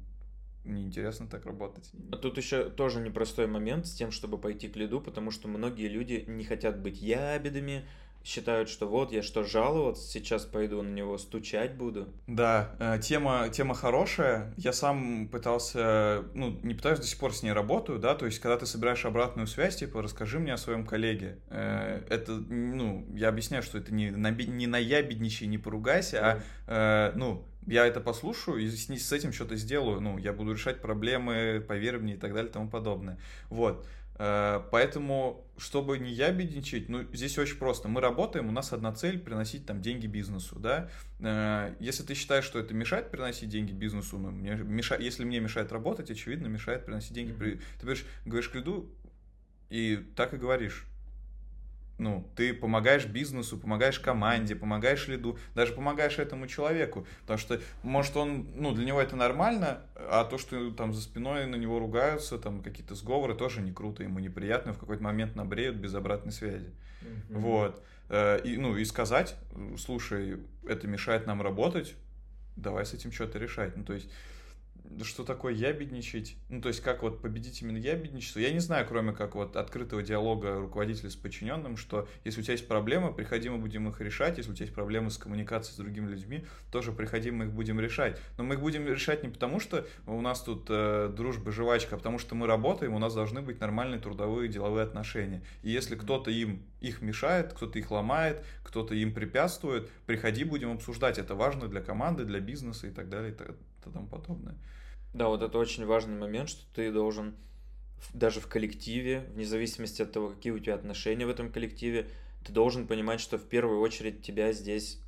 неинтересно так работать. А тут еще тоже непростой момент с тем, чтобы пойти к лиду, потому что многие люди не хотят быть ябедами, считают, что вот я что жаловаться, сейчас пойду на него стучать буду. Да, э, тема, тема хорошая. Я сам пытался, ну, не пытаюсь, до сих пор с ней работаю, да, то есть, когда ты собираешь обратную связь, типа, расскажи мне о своем коллеге. Э, это, ну, я объясняю, что это не, не наябедничай, не поругайся, а, э, ну, я это послушаю и с, с этим что-то сделаю. Ну, я буду решать проблемы, поверь мне и так далее и тому подобное. Вот. Э, поэтому, чтобы не ябедничать, ну, здесь очень просто. Мы работаем, у нас одна цель – приносить там деньги бизнесу, да. Э, если ты считаешь, что это мешает приносить деньги бизнесу, ну, мне мешает, если мне мешает работать, очевидно, мешает приносить деньги. Ты говоришь, говоришь к и так и говоришь ну, ты помогаешь бизнесу, помогаешь команде, помогаешь лиду, даже помогаешь этому человеку, потому что, может, он, ну, для него это нормально, а то, что там за спиной на него ругаются, там какие-то сговоры, тоже не круто, ему неприятно, в какой-то момент набреют без обратной связи. Mm-hmm. Вот. Э, и, ну, и сказать, слушай, это мешает нам работать, давай с этим что-то решать. Ну, то есть что такое ябедничать, ну, то есть как вот победить именно ябедничество, я не знаю, кроме как вот открытого диалога руководителя с подчиненным, что если у тебя есть проблемы, приходи, мы будем их решать, если у тебя есть проблемы с коммуникацией с другими людьми, тоже приходи, мы их будем решать. Но мы их будем решать не потому, что у нас тут э, дружба, жвачка, а потому что мы работаем, у нас должны быть нормальные трудовые деловые отношения. И если кто-то им их мешает, кто-то их ломает, кто-то им препятствует, приходи, будем обсуждать. Это важно для команды, для бизнеса и так далее и тому подобное. Да, вот это очень важный момент, что ты должен даже в коллективе, вне зависимости от того, какие у тебя отношения в этом коллективе, ты должен понимать, что в первую очередь тебя здесь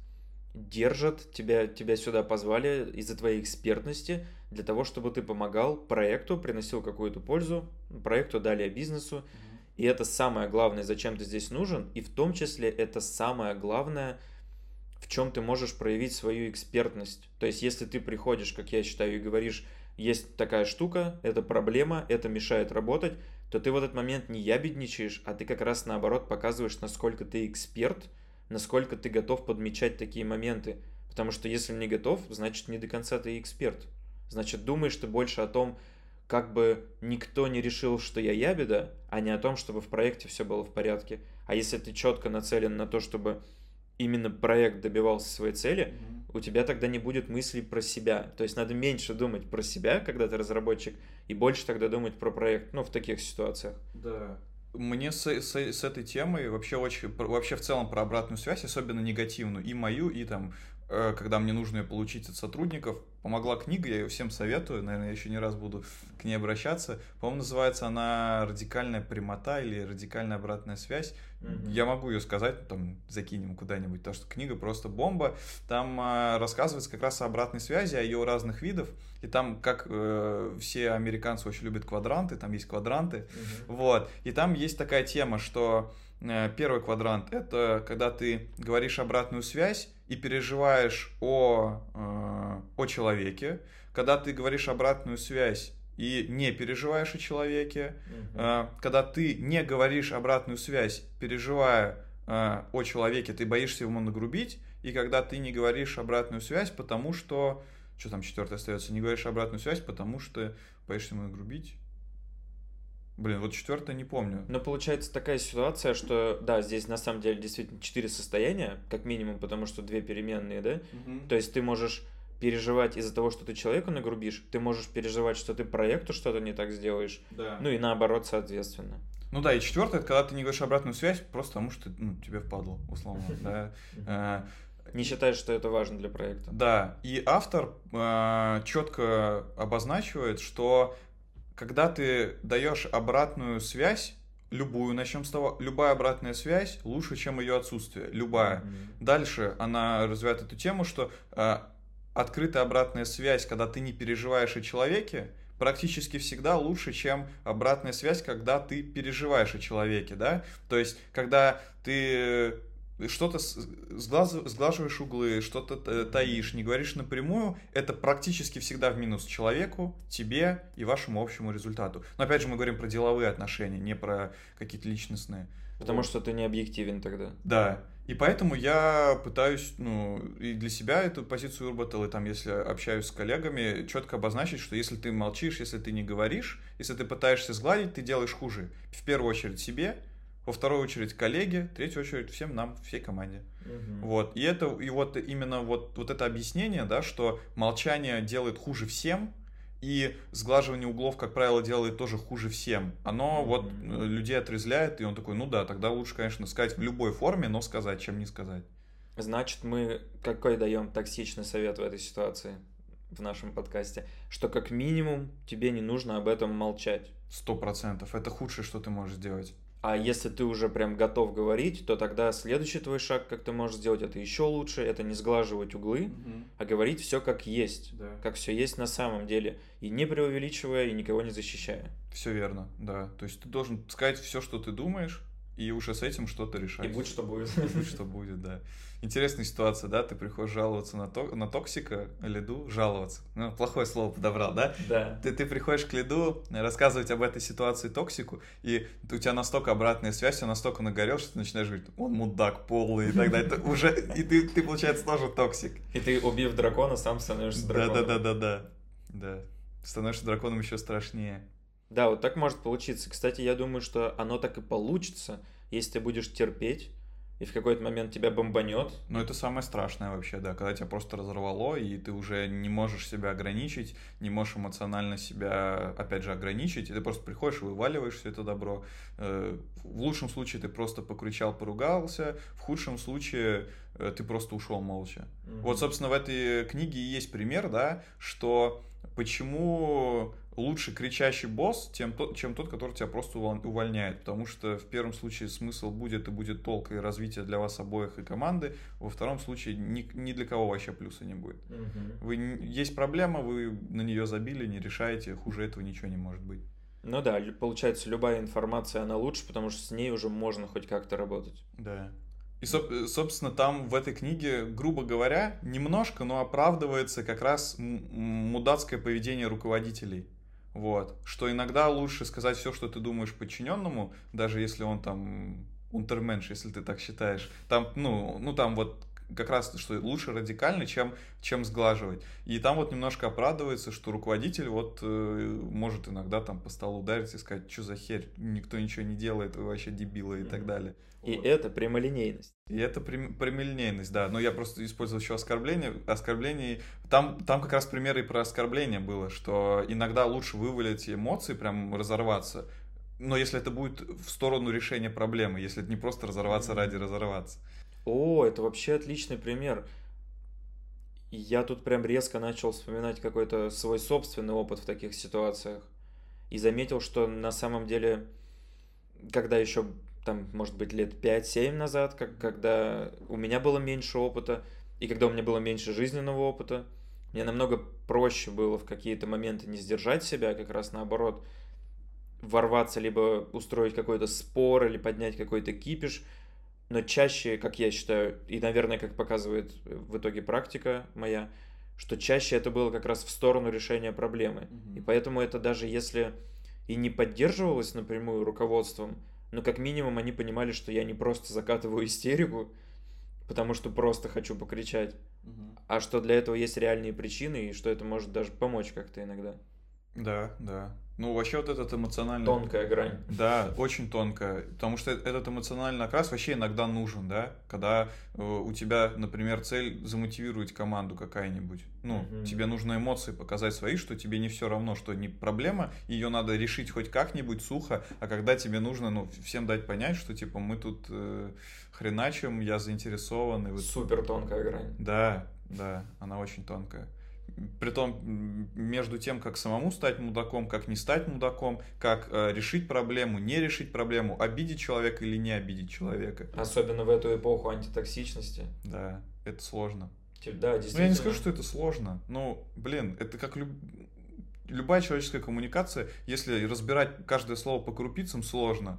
держат, тебя, тебя сюда позвали из-за твоей экспертности, для того, чтобы ты помогал проекту, приносил какую-то пользу, проекту, далее бизнесу. И это самое главное, зачем ты здесь нужен, и в том числе это самое главное, в чем ты можешь проявить свою экспертность. То есть, если ты приходишь, как я считаю, и говоришь, есть такая штука, это проблема, это мешает работать, то ты в этот момент не ябедничаешь, а ты как раз наоборот показываешь, насколько ты эксперт, насколько ты готов подмечать такие моменты. Потому что если не готов, значит не до конца ты эксперт. Значит, думаешь ты больше о том, как бы никто не решил, что я ябеда, а не о том, чтобы в проекте все было в порядке. А если ты четко нацелен на то, чтобы именно проект добивался своей цели, mm-hmm. у тебя тогда не будет мыслей про себя. То есть надо меньше думать про себя, когда ты разработчик, и больше тогда думать про проект, ну, в таких ситуациях. Да. Мне с, с, с этой темой вообще очень, вообще в целом про обратную связь, особенно негативную, и мою, и там Э, когда мне нужно ее получить от сотрудников. Помогла книга, я ее всем советую, наверное, я еще не раз буду к ней обращаться. По-моему, называется она «Радикальная прямота» или «Радикальная обратная связь». Mm-hmm. Я могу ее сказать, там, закинем куда-нибудь, потому что книга просто бомба. Там э, рассказывается как раз о обратной связи, о ее разных видах. И там, как э, все американцы очень любят квадранты, там есть квадранты. Mm-hmm. Вот. И там есть такая тема, что Э, первый квадрант – это когда ты говоришь обратную связь и переживаешь о, э, о человеке. Когда ты говоришь обратную связь и не переживаешь о человеке. Угу. Когда ты не говоришь обратную связь, переживая о человеке, ты боишься ему нагрубить. И когда ты не говоришь обратную связь, потому что... Что там четвертое остается? Не говоришь обратную связь, потому что боишься ему нагрубить. Блин, вот четвертое не помню. Но получается такая ситуация, что да, здесь на самом деле действительно четыре состояния, как минимум, потому что две переменные, да? Угу. То есть ты можешь переживать из-за того, что ты человеку нагрубишь, ты можешь переживать, что ты проекту что-то не так сделаешь, да. ну и наоборот, соответственно. Ну да, и четвертое, это когда ты не говоришь обратную связь, просто потому что ну, тебе впадло, условно, да. Э, не считаешь, что это важно для проекта. Да, и автор э, четко обозначивает, что когда ты даешь обратную связь, любую, начнем с того, любая обратная связь лучше, чем ее отсутствие, любая. Mm-hmm. Дальше она развивает эту тему, что э, открытая обратная связь, когда ты не переживаешь о человеке, практически всегда лучше, чем обратная связь, когда ты переживаешь о человеке, да? То есть, когда ты что-то сглаживаешь углы, что-то таишь, не говоришь напрямую, это практически всегда в минус человеку, тебе и вашему общему результату. Но опять же мы говорим про деловые отношения, не про какие-то личностные. Потому вот. что ты не объективен тогда. Да. И поэтому я пытаюсь, ну, и для себя эту позицию выработал, и там, если общаюсь с коллегами, четко обозначить, что если ты молчишь, если ты не говоришь, если ты пытаешься сгладить, ты делаешь хуже. В первую очередь себе, во вторую очередь коллеги, в третью очередь всем нам, всей команде. Угу. Вот. И это, и вот именно вот, вот это объяснение, да, что молчание делает хуже всем, и сглаживание углов, как правило, делает тоже хуже всем. Оно вот э, людей отрезляет, и он такой, ну да, тогда лучше, конечно, сказать в любой форме, но сказать, чем не сказать. Значит, мы какой даем токсичный совет в этой ситуации в нашем подкасте? Что как минимум тебе не нужно об этом молчать. Сто процентов. Это худшее, что ты можешь сделать. А если ты уже прям готов говорить, то тогда следующий твой шаг, как ты можешь сделать, это еще лучше, это не сглаживать углы, угу. а говорить все как есть, да. как все есть на самом деле, и не преувеличивая, и никого не защищая. Все верно, да. То есть ты должен сказать все, что ты думаешь, и уже с этим что-то решать. И будь что будет. И будь что будет, да. Интересная ситуация, да, ты приходишь жаловаться на, то, на токсика, лиду, жаловаться. Ну, плохое слово подобрал, да? Да. Ты, ты приходишь к лиду, рассказывать об этой ситуации токсику, и у тебя настолько обратная связь, он настолько нагорел, что ты начинаешь говорить, он мудак полный и так далее. Это уже, и ты, ты, получается, тоже токсик. И ты, убив дракона, сам становишься драконом. Да-да-да-да-да. Да. Становишься драконом еще страшнее. Да, вот так может получиться. Кстати, я думаю, что оно так и получится, если ты будешь терпеть, и в какой-то момент тебя бомбанет. Ну, это самое страшное вообще, да, когда тебя просто разорвало, и ты уже не можешь себя ограничить, не можешь эмоционально себя, опять же, ограничить, и ты просто приходишь и вываливаешь все это добро. Э, в лучшем случае ты просто покричал, поругался, в худшем случае э, ты просто ушел молча. Mm-hmm. Вот, собственно, в этой книге и есть пример, да, что почему лучше кричащий босс, тем, чем тот, который тебя просто увольняет. Потому что в первом случае смысл будет и будет толк и развитие для вас обоих и команды. Во втором случае ни, ни для кого вообще плюса не будет. Угу. Вы, есть проблема, вы на нее забили, не решаете, хуже этого ничего не может быть. Ну да, получается, любая информация, она лучше, потому что с ней уже можно хоть как-то работать. Да. И, собственно, там в этой книге, грубо говоря, немножко, но оправдывается как раз мудацкое поведение руководителей. Вот. Что иногда лучше сказать все, что ты думаешь подчиненному, даже если он там унтерменш, если ты так считаешь. Там, ну, ну там вот как раз, что лучше радикально, чем, чем сглаживать. И там вот немножко оправдывается, что руководитель вот э, может иногда там по столу ударить и сказать, что за херь, никто ничего не делает, вы вообще дебилы и так далее. И вот. это прямолинейность. И это прямолинейность, да. Но я просто использовал еще оскорбление. Оскорбление. Там, там как раз примеры про оскорбление было, что иногда лучше вывалить эмоции, прям разорваться. Но если это будет в сторону решения проблемы, если это не просто разорваться ради разорваться. О, это вообще отличный пример. Я тут прям резко начал вспоминать какой-то свой собственный опыт в таких ситуациях. И заметил, что на самом деле, когда еще там, может быть, лет 5-7 назад, как, когда у меня было меньше опыта, и когда у меня было меньше жизненного опыта, мне намного проще было в какие-то моменты не сдержать себя, а как раз наоборот, ворваться, либо устроить какой-то спор, или поднять какой-то кипиш, но чаще, как я считаю, и, наверное, как показывает в итоге практика моя, что чаще это было как раз в сторону решения проблемы. Mm-hmm. И поэтому это даже если и не поддерживалось напрямую руководством, но как минимум они понимали, что я не просто закатываю истерику, потому что просто хочу покричать, угу. а что для этого есть реальные причины, и что это может даже помочь как-то иногда. Да, да. Ну, вообще вот этот эмоциональный... Тонкая грань. Да, очень тонкая. Потому что этот эмоциональный окрас вообще иногда нужен, да? Когда э, у тебя, например, цель замотивировать команду какая-нибудь. Ну, угу. тебе нужно эмоции показать свои, что тебе не все равно, что не проблема, ее надо решить хоть как-нибудь сухо, а когда тебе нужно, ну, всем дать понять, что, типа, мы тут э, хреначим, я заинтересован. И вот... Супер тонкая грань. Да, да, она очень тонкая. Притом между тем, как самому стать мудаком, как не стать мудаком, как э, решить проблему, не решить проблему, обидеть человека или не обидеть человека. Особенно в эту эпоху антитоксичности. Да, это сложно. Да, действительно. Ну, я не скажу, что это сложно. Ну, блин, это как люб... любая человеческая коммуникация. Если разбирать каждое слово по крупицам, сложно.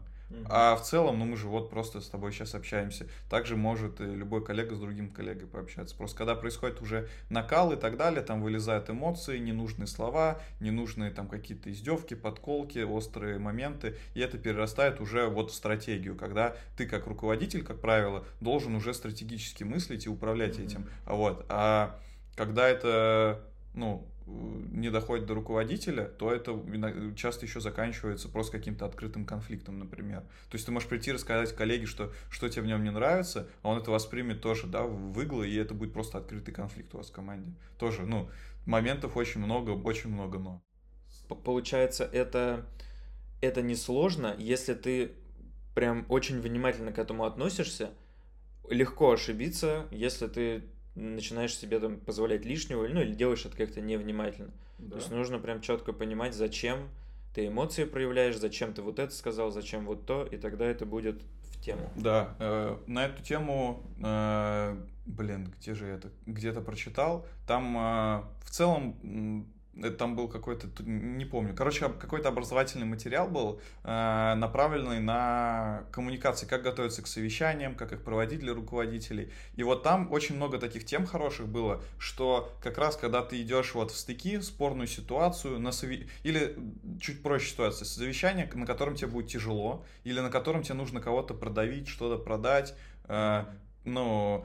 А в целом, ну мы же вот просто с тобой сейчас общаемся. Также может и любой коллега с другим коллегой пообщаться. Просто когда происходит уже накал и так далее, там вылезают эмоции, ненужные слова, ненужные там какие-то издевки, подколки, острые моменты. И это перерастает уже вот в стратегию, когда ты как руководитель, как правило, должен уже стратегически мыслить и управлять mm-hmm. этим. А вот, а когда это, ну, не доходит до руководителя, то это часто еще заканчивается просто каким-то открытым конфликтом, например. То есть ты можешь прийти и рассказать коллеге, что, что тебе в нем не нравится, а он это воспримет тоже, да, в иглы, и это будет просто открытый конфликт у вас в команде. Тоже, ну, моментов очень много, очень много но. Получается, это, это несложно, если ты прям очень внимательно к этому относишься, легко ошибиться, если ты начинаешь себе там позволять лишнего, ну или делаешь это как-то невнимательно. Да. То есть нужно прям четко понимать, зачем ты эмоции проявляешь, зачем ты вот это сказал, зачем вот то, и тогда это будет в тему. Да, э, на эту тему, э, блин, где же это, где-то прочитал, там э, в целом там был какой-то, не помню, короче, какой-то образовательный материал был, э, направленный на коммуникации, как готовиться к совещаниям, как их проводить для руководителей. И вот там очень много таких тем хороших было, что как раз когда ты идешь вот в стыки, спорную ситуацию, на сови... или чуть проще ситуация, совещание, на котором тебе будет тяжело, или на котором тебе нужно кого-то продавить, что-то продать, э, ну,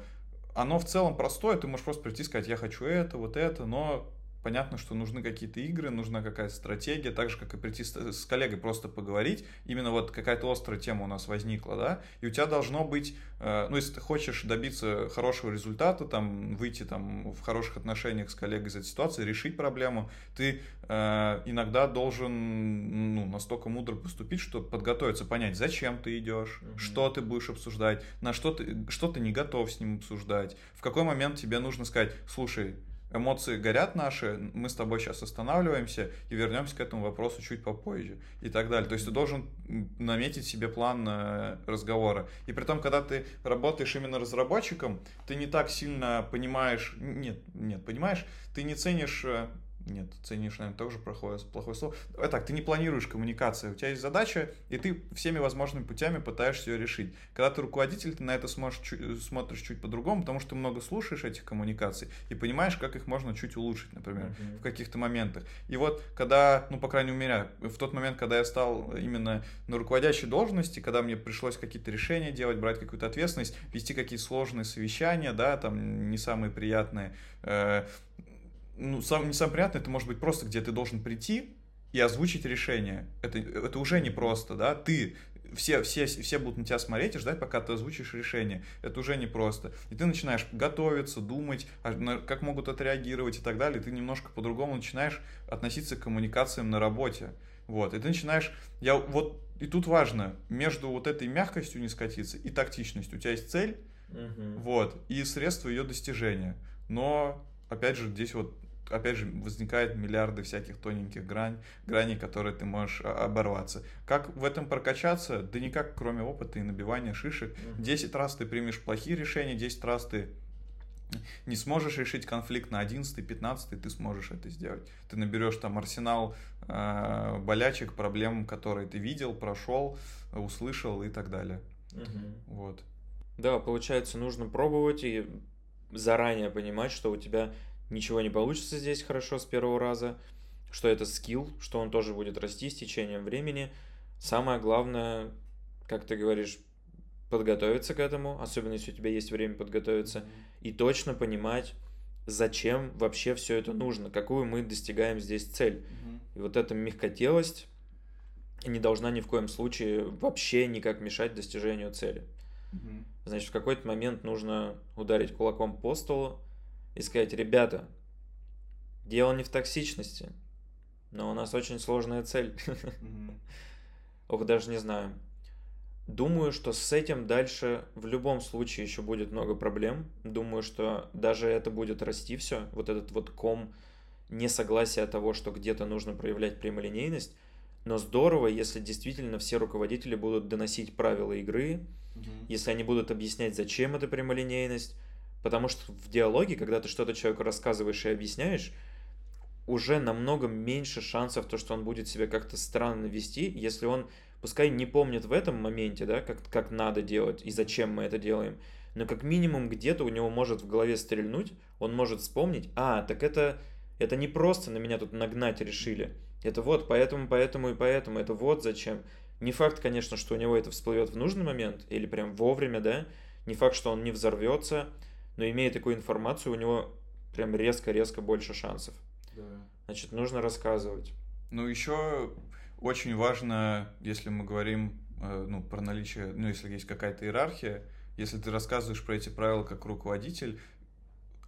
оно в целом простое, ты можешь просто прийти и сказать, я хочу это, вот это, но понятно, что нужны какие-то игры, нужна какая-то стратегия, так же, как и прийти с, с коллегой просто поговорить. Именно вот какая-то острая тема у нас возникла, да, и у тебя должно быть, э, ну, если ты хочешь добиться хорошего результата, там, выйти там в хороших отношениях с коллегой из этой ситуации, решить проблему, ты э, иногда должен, ну, настолько мудро поступить, чтобы подготовиться, понять, зачем ты идешь, mm-hmm. что ты будешь обсуждать, на что ты, что ты не готов с ним обсуждать, в какой момент тебе нужно сказать, слушай, эмоции горят наши, мы с тобой сейчас останавливаемся и вернемся к этому вопросу чуть попозже и так далее. То есть ты должен наметить себе план э, разговора. И при том, когда ты работаешь именно разработчиком, ты не так сильно понимаешь, нет, нет, понимаешь, ты не ценишь э, нет, ценишь, наверное, тоже плохое, плохое слово. А так, ты не планируешь коммуникацию. У тебя есть задача, и ты всеми возможными путями пытаешься ее решить. Когда ты руководитель, ты на это сможешь, чуть, смотришь чуть по-другому, потому что ты много слушаешь этих коммуникаций и понимаешь, как их можно чуть улучшить, например, mm-hmm. в каких-то моментах. И вот, когда, ну, по крайней мере, в тот момент, когда я стал именно на руководящей должности, когда мне пришлось какие-то решения делать, брать какую-то ответственность, вести какие-то сложные совещания, да, там, не самые приятные, э, ну, сам, не самое приятное, это может быть просто, где ты должен прийти и озвучить решение. Это, это уже не просто, да, ты, все, все, все будут на тебя смотреть и ждать, пока ты озвучишь решение. Это уже не просто. И ты начинаешь готовиться, думать, а как могут отреагировать и так далее. И ты немножко по-другому начинаешь относиться к коммуникациям на работе. Вот. И ты начинаешь... Я вот... И тут важно, между вот этой мягкостью не скатиться и тактичностью. У тебя есть цель, угу. вот, и средства ее достижения. Но, опять же, здесь вот опять же, возникает миллиарды всяких тоненьких грань, граней, которые ты можешь оборваться. Как в этом прокачаться? Да никак, кроме опыта и набивания шишек. 10 раз ты примешь плохие решения, 10 раз ты не сможешь решить конфликт на 11 15 ты сможешь это сделать. Ты наберешь там арсенал э, болячек, проблем, которые ты видел, прошел, услышал и так далее. Угу. Вот. Да, получается, нужно пробовать и заранее понимать, что у тебя ничего не получится здесь хорошо с первого раза, что это скилл, что он тоже будет расти с течением времени. Самое главное, как ты говоришь, подготовиться к этому, особенно если у тебя есть время подготовиться, и точно понимать, зачем вообще все это нужно, какую мы достигаем здесь цель. И вот эта мягкотелость не должна ни в коем случае вообще никак мешать достижению цели. Значит, в какой-то момент нужно ударить кулаком по столу, и сказать, ребята, дело не в токсичности, но у нас очень сложная цель. Ох, даже не знаю. Думаю, что с этим дальше в любом случае еще будет много проблем. Думаю, что даже это будет расти все, вот этот вот ком несогласия того, что где-то нужно проявлять прямолинейность. Но здорово, если действительно все руководители будут доносить правила игры, угу. если они будут объяснять, зачем эта прямолинейность, Потому что в диалоге, когда ты что-то человеку рассказываешь и объясняешь, уже намного меньше шансов, то, что он будет себя как-то странно вести, если он, пускай не помнит в этом моменте, да, как, как надо делать и зачем мы это делаем, но как минимум где-то у него может в голове стрельнуть, он может вспомнить, а, так это, это не просто на меня тут нагнать решили, это вот поэтому, поэтому и поэтому, это вот зачем. Не факт, конечно, что у него это всплывет в нужный момент или прям вовремя, да, не факт, что он не взорвется, но имея такую информацию, у него прям резко-резко больше шансов. Да. Значит, нужно рассказывать. Ну, еще очень важно, если мы говорим э, ну, про наличие, ну, если есть какая-то иерархия, если ты рассказываешь про эти правила как руководитель,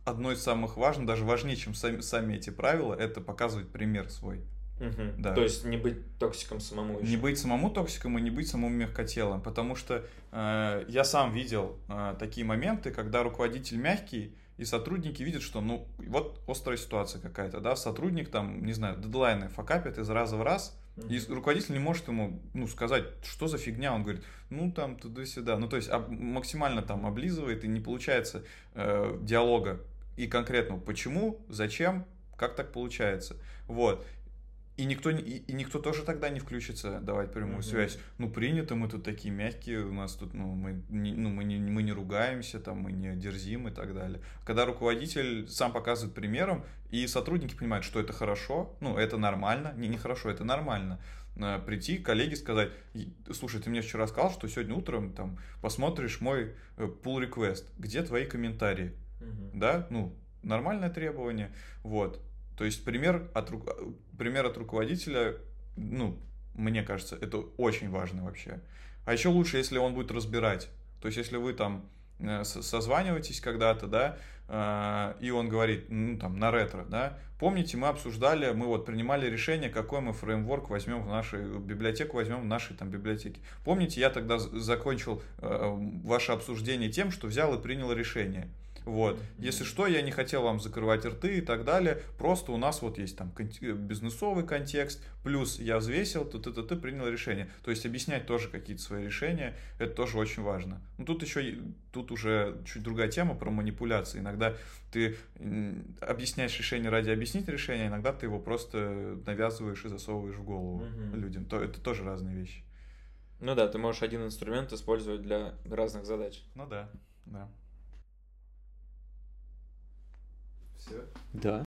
одно из самых важных, даже важнее, чем сами, сами эти правила, это показывать пример свой. Угу. Да. То есть не быть токсиком самому еще. Не быть самому токсиком и не быть самому мягкотелым. Потому что э, я сам видел э, такие моменты, когда руководитель мягкий, и сотрудники видят, что, ну, вот острая ситуация какая-то, да, сотрудник там, не знаю, дедлайны факапит из раза в раз, mm и руководитель не может ему, ну, сказать, что за фигня, он говорит, ну, там, туда-сюда, ну, то есть об, максимально там облизывает, и не получается э, диалога и конкретно почему, зачем, Как так получается? Вот. И никто, и, и никто тоже тогда не включится давать прямую mm-hmm. связь. Ну, принято, мы тут такие мягкие, у нас тут, ну, мы не, ну, мы не, мы не ругаемся, там, мы не дерзим и так далее. Когда руководитель сам показывает примером, и сотрудники понимают, что это хорошо, ну, это нормально, не, не хорошо, это нормально, э, прийти коллеге сказать, слушай, ты мне вчера сказал, что сегодня утром там посмотришь мой э, pull request, где твои комментарии, mm-hmm. да, ну, нормальное требование, вот, то есть пример от, пример от руководителя, ну, мне кажется, это очень важно вообще. А еще лучше, если он будет разбирать. То есть, если вы там э, созваниваетесь когда-то, да, э, и он говорит, ну, там, на ретро, да, помните, мы обсуждали, мы вот принимали решение, какой мы фреймворк возьмем в нашу библиотеку, возьмем в нашей там библиотеке. Помните, я тогда закончил э, ваше обсуждение тем, что взял и принял решение. Вот. Если что, я не хотел вам закрывать рты и так далее. Просто у нас вот есть там э, бизнесовый контекст, плюс я взвесил, ты, ты, ты, ты принял решение. То есть объяснять тоже какие-то свои решения, это тоже очень важно. Ну тут еще, тут уже чуть другая тема про манипуляции. Иногда ты объясняешь решение ради объяснить решение, иногда ты его просто навязываешь и засовываешь в голову mm-hmm. людям. То, это тоже разные вещи. Ну да, ты можешь один инструмент использовать для разных задач. Ну да, да. Все? Да.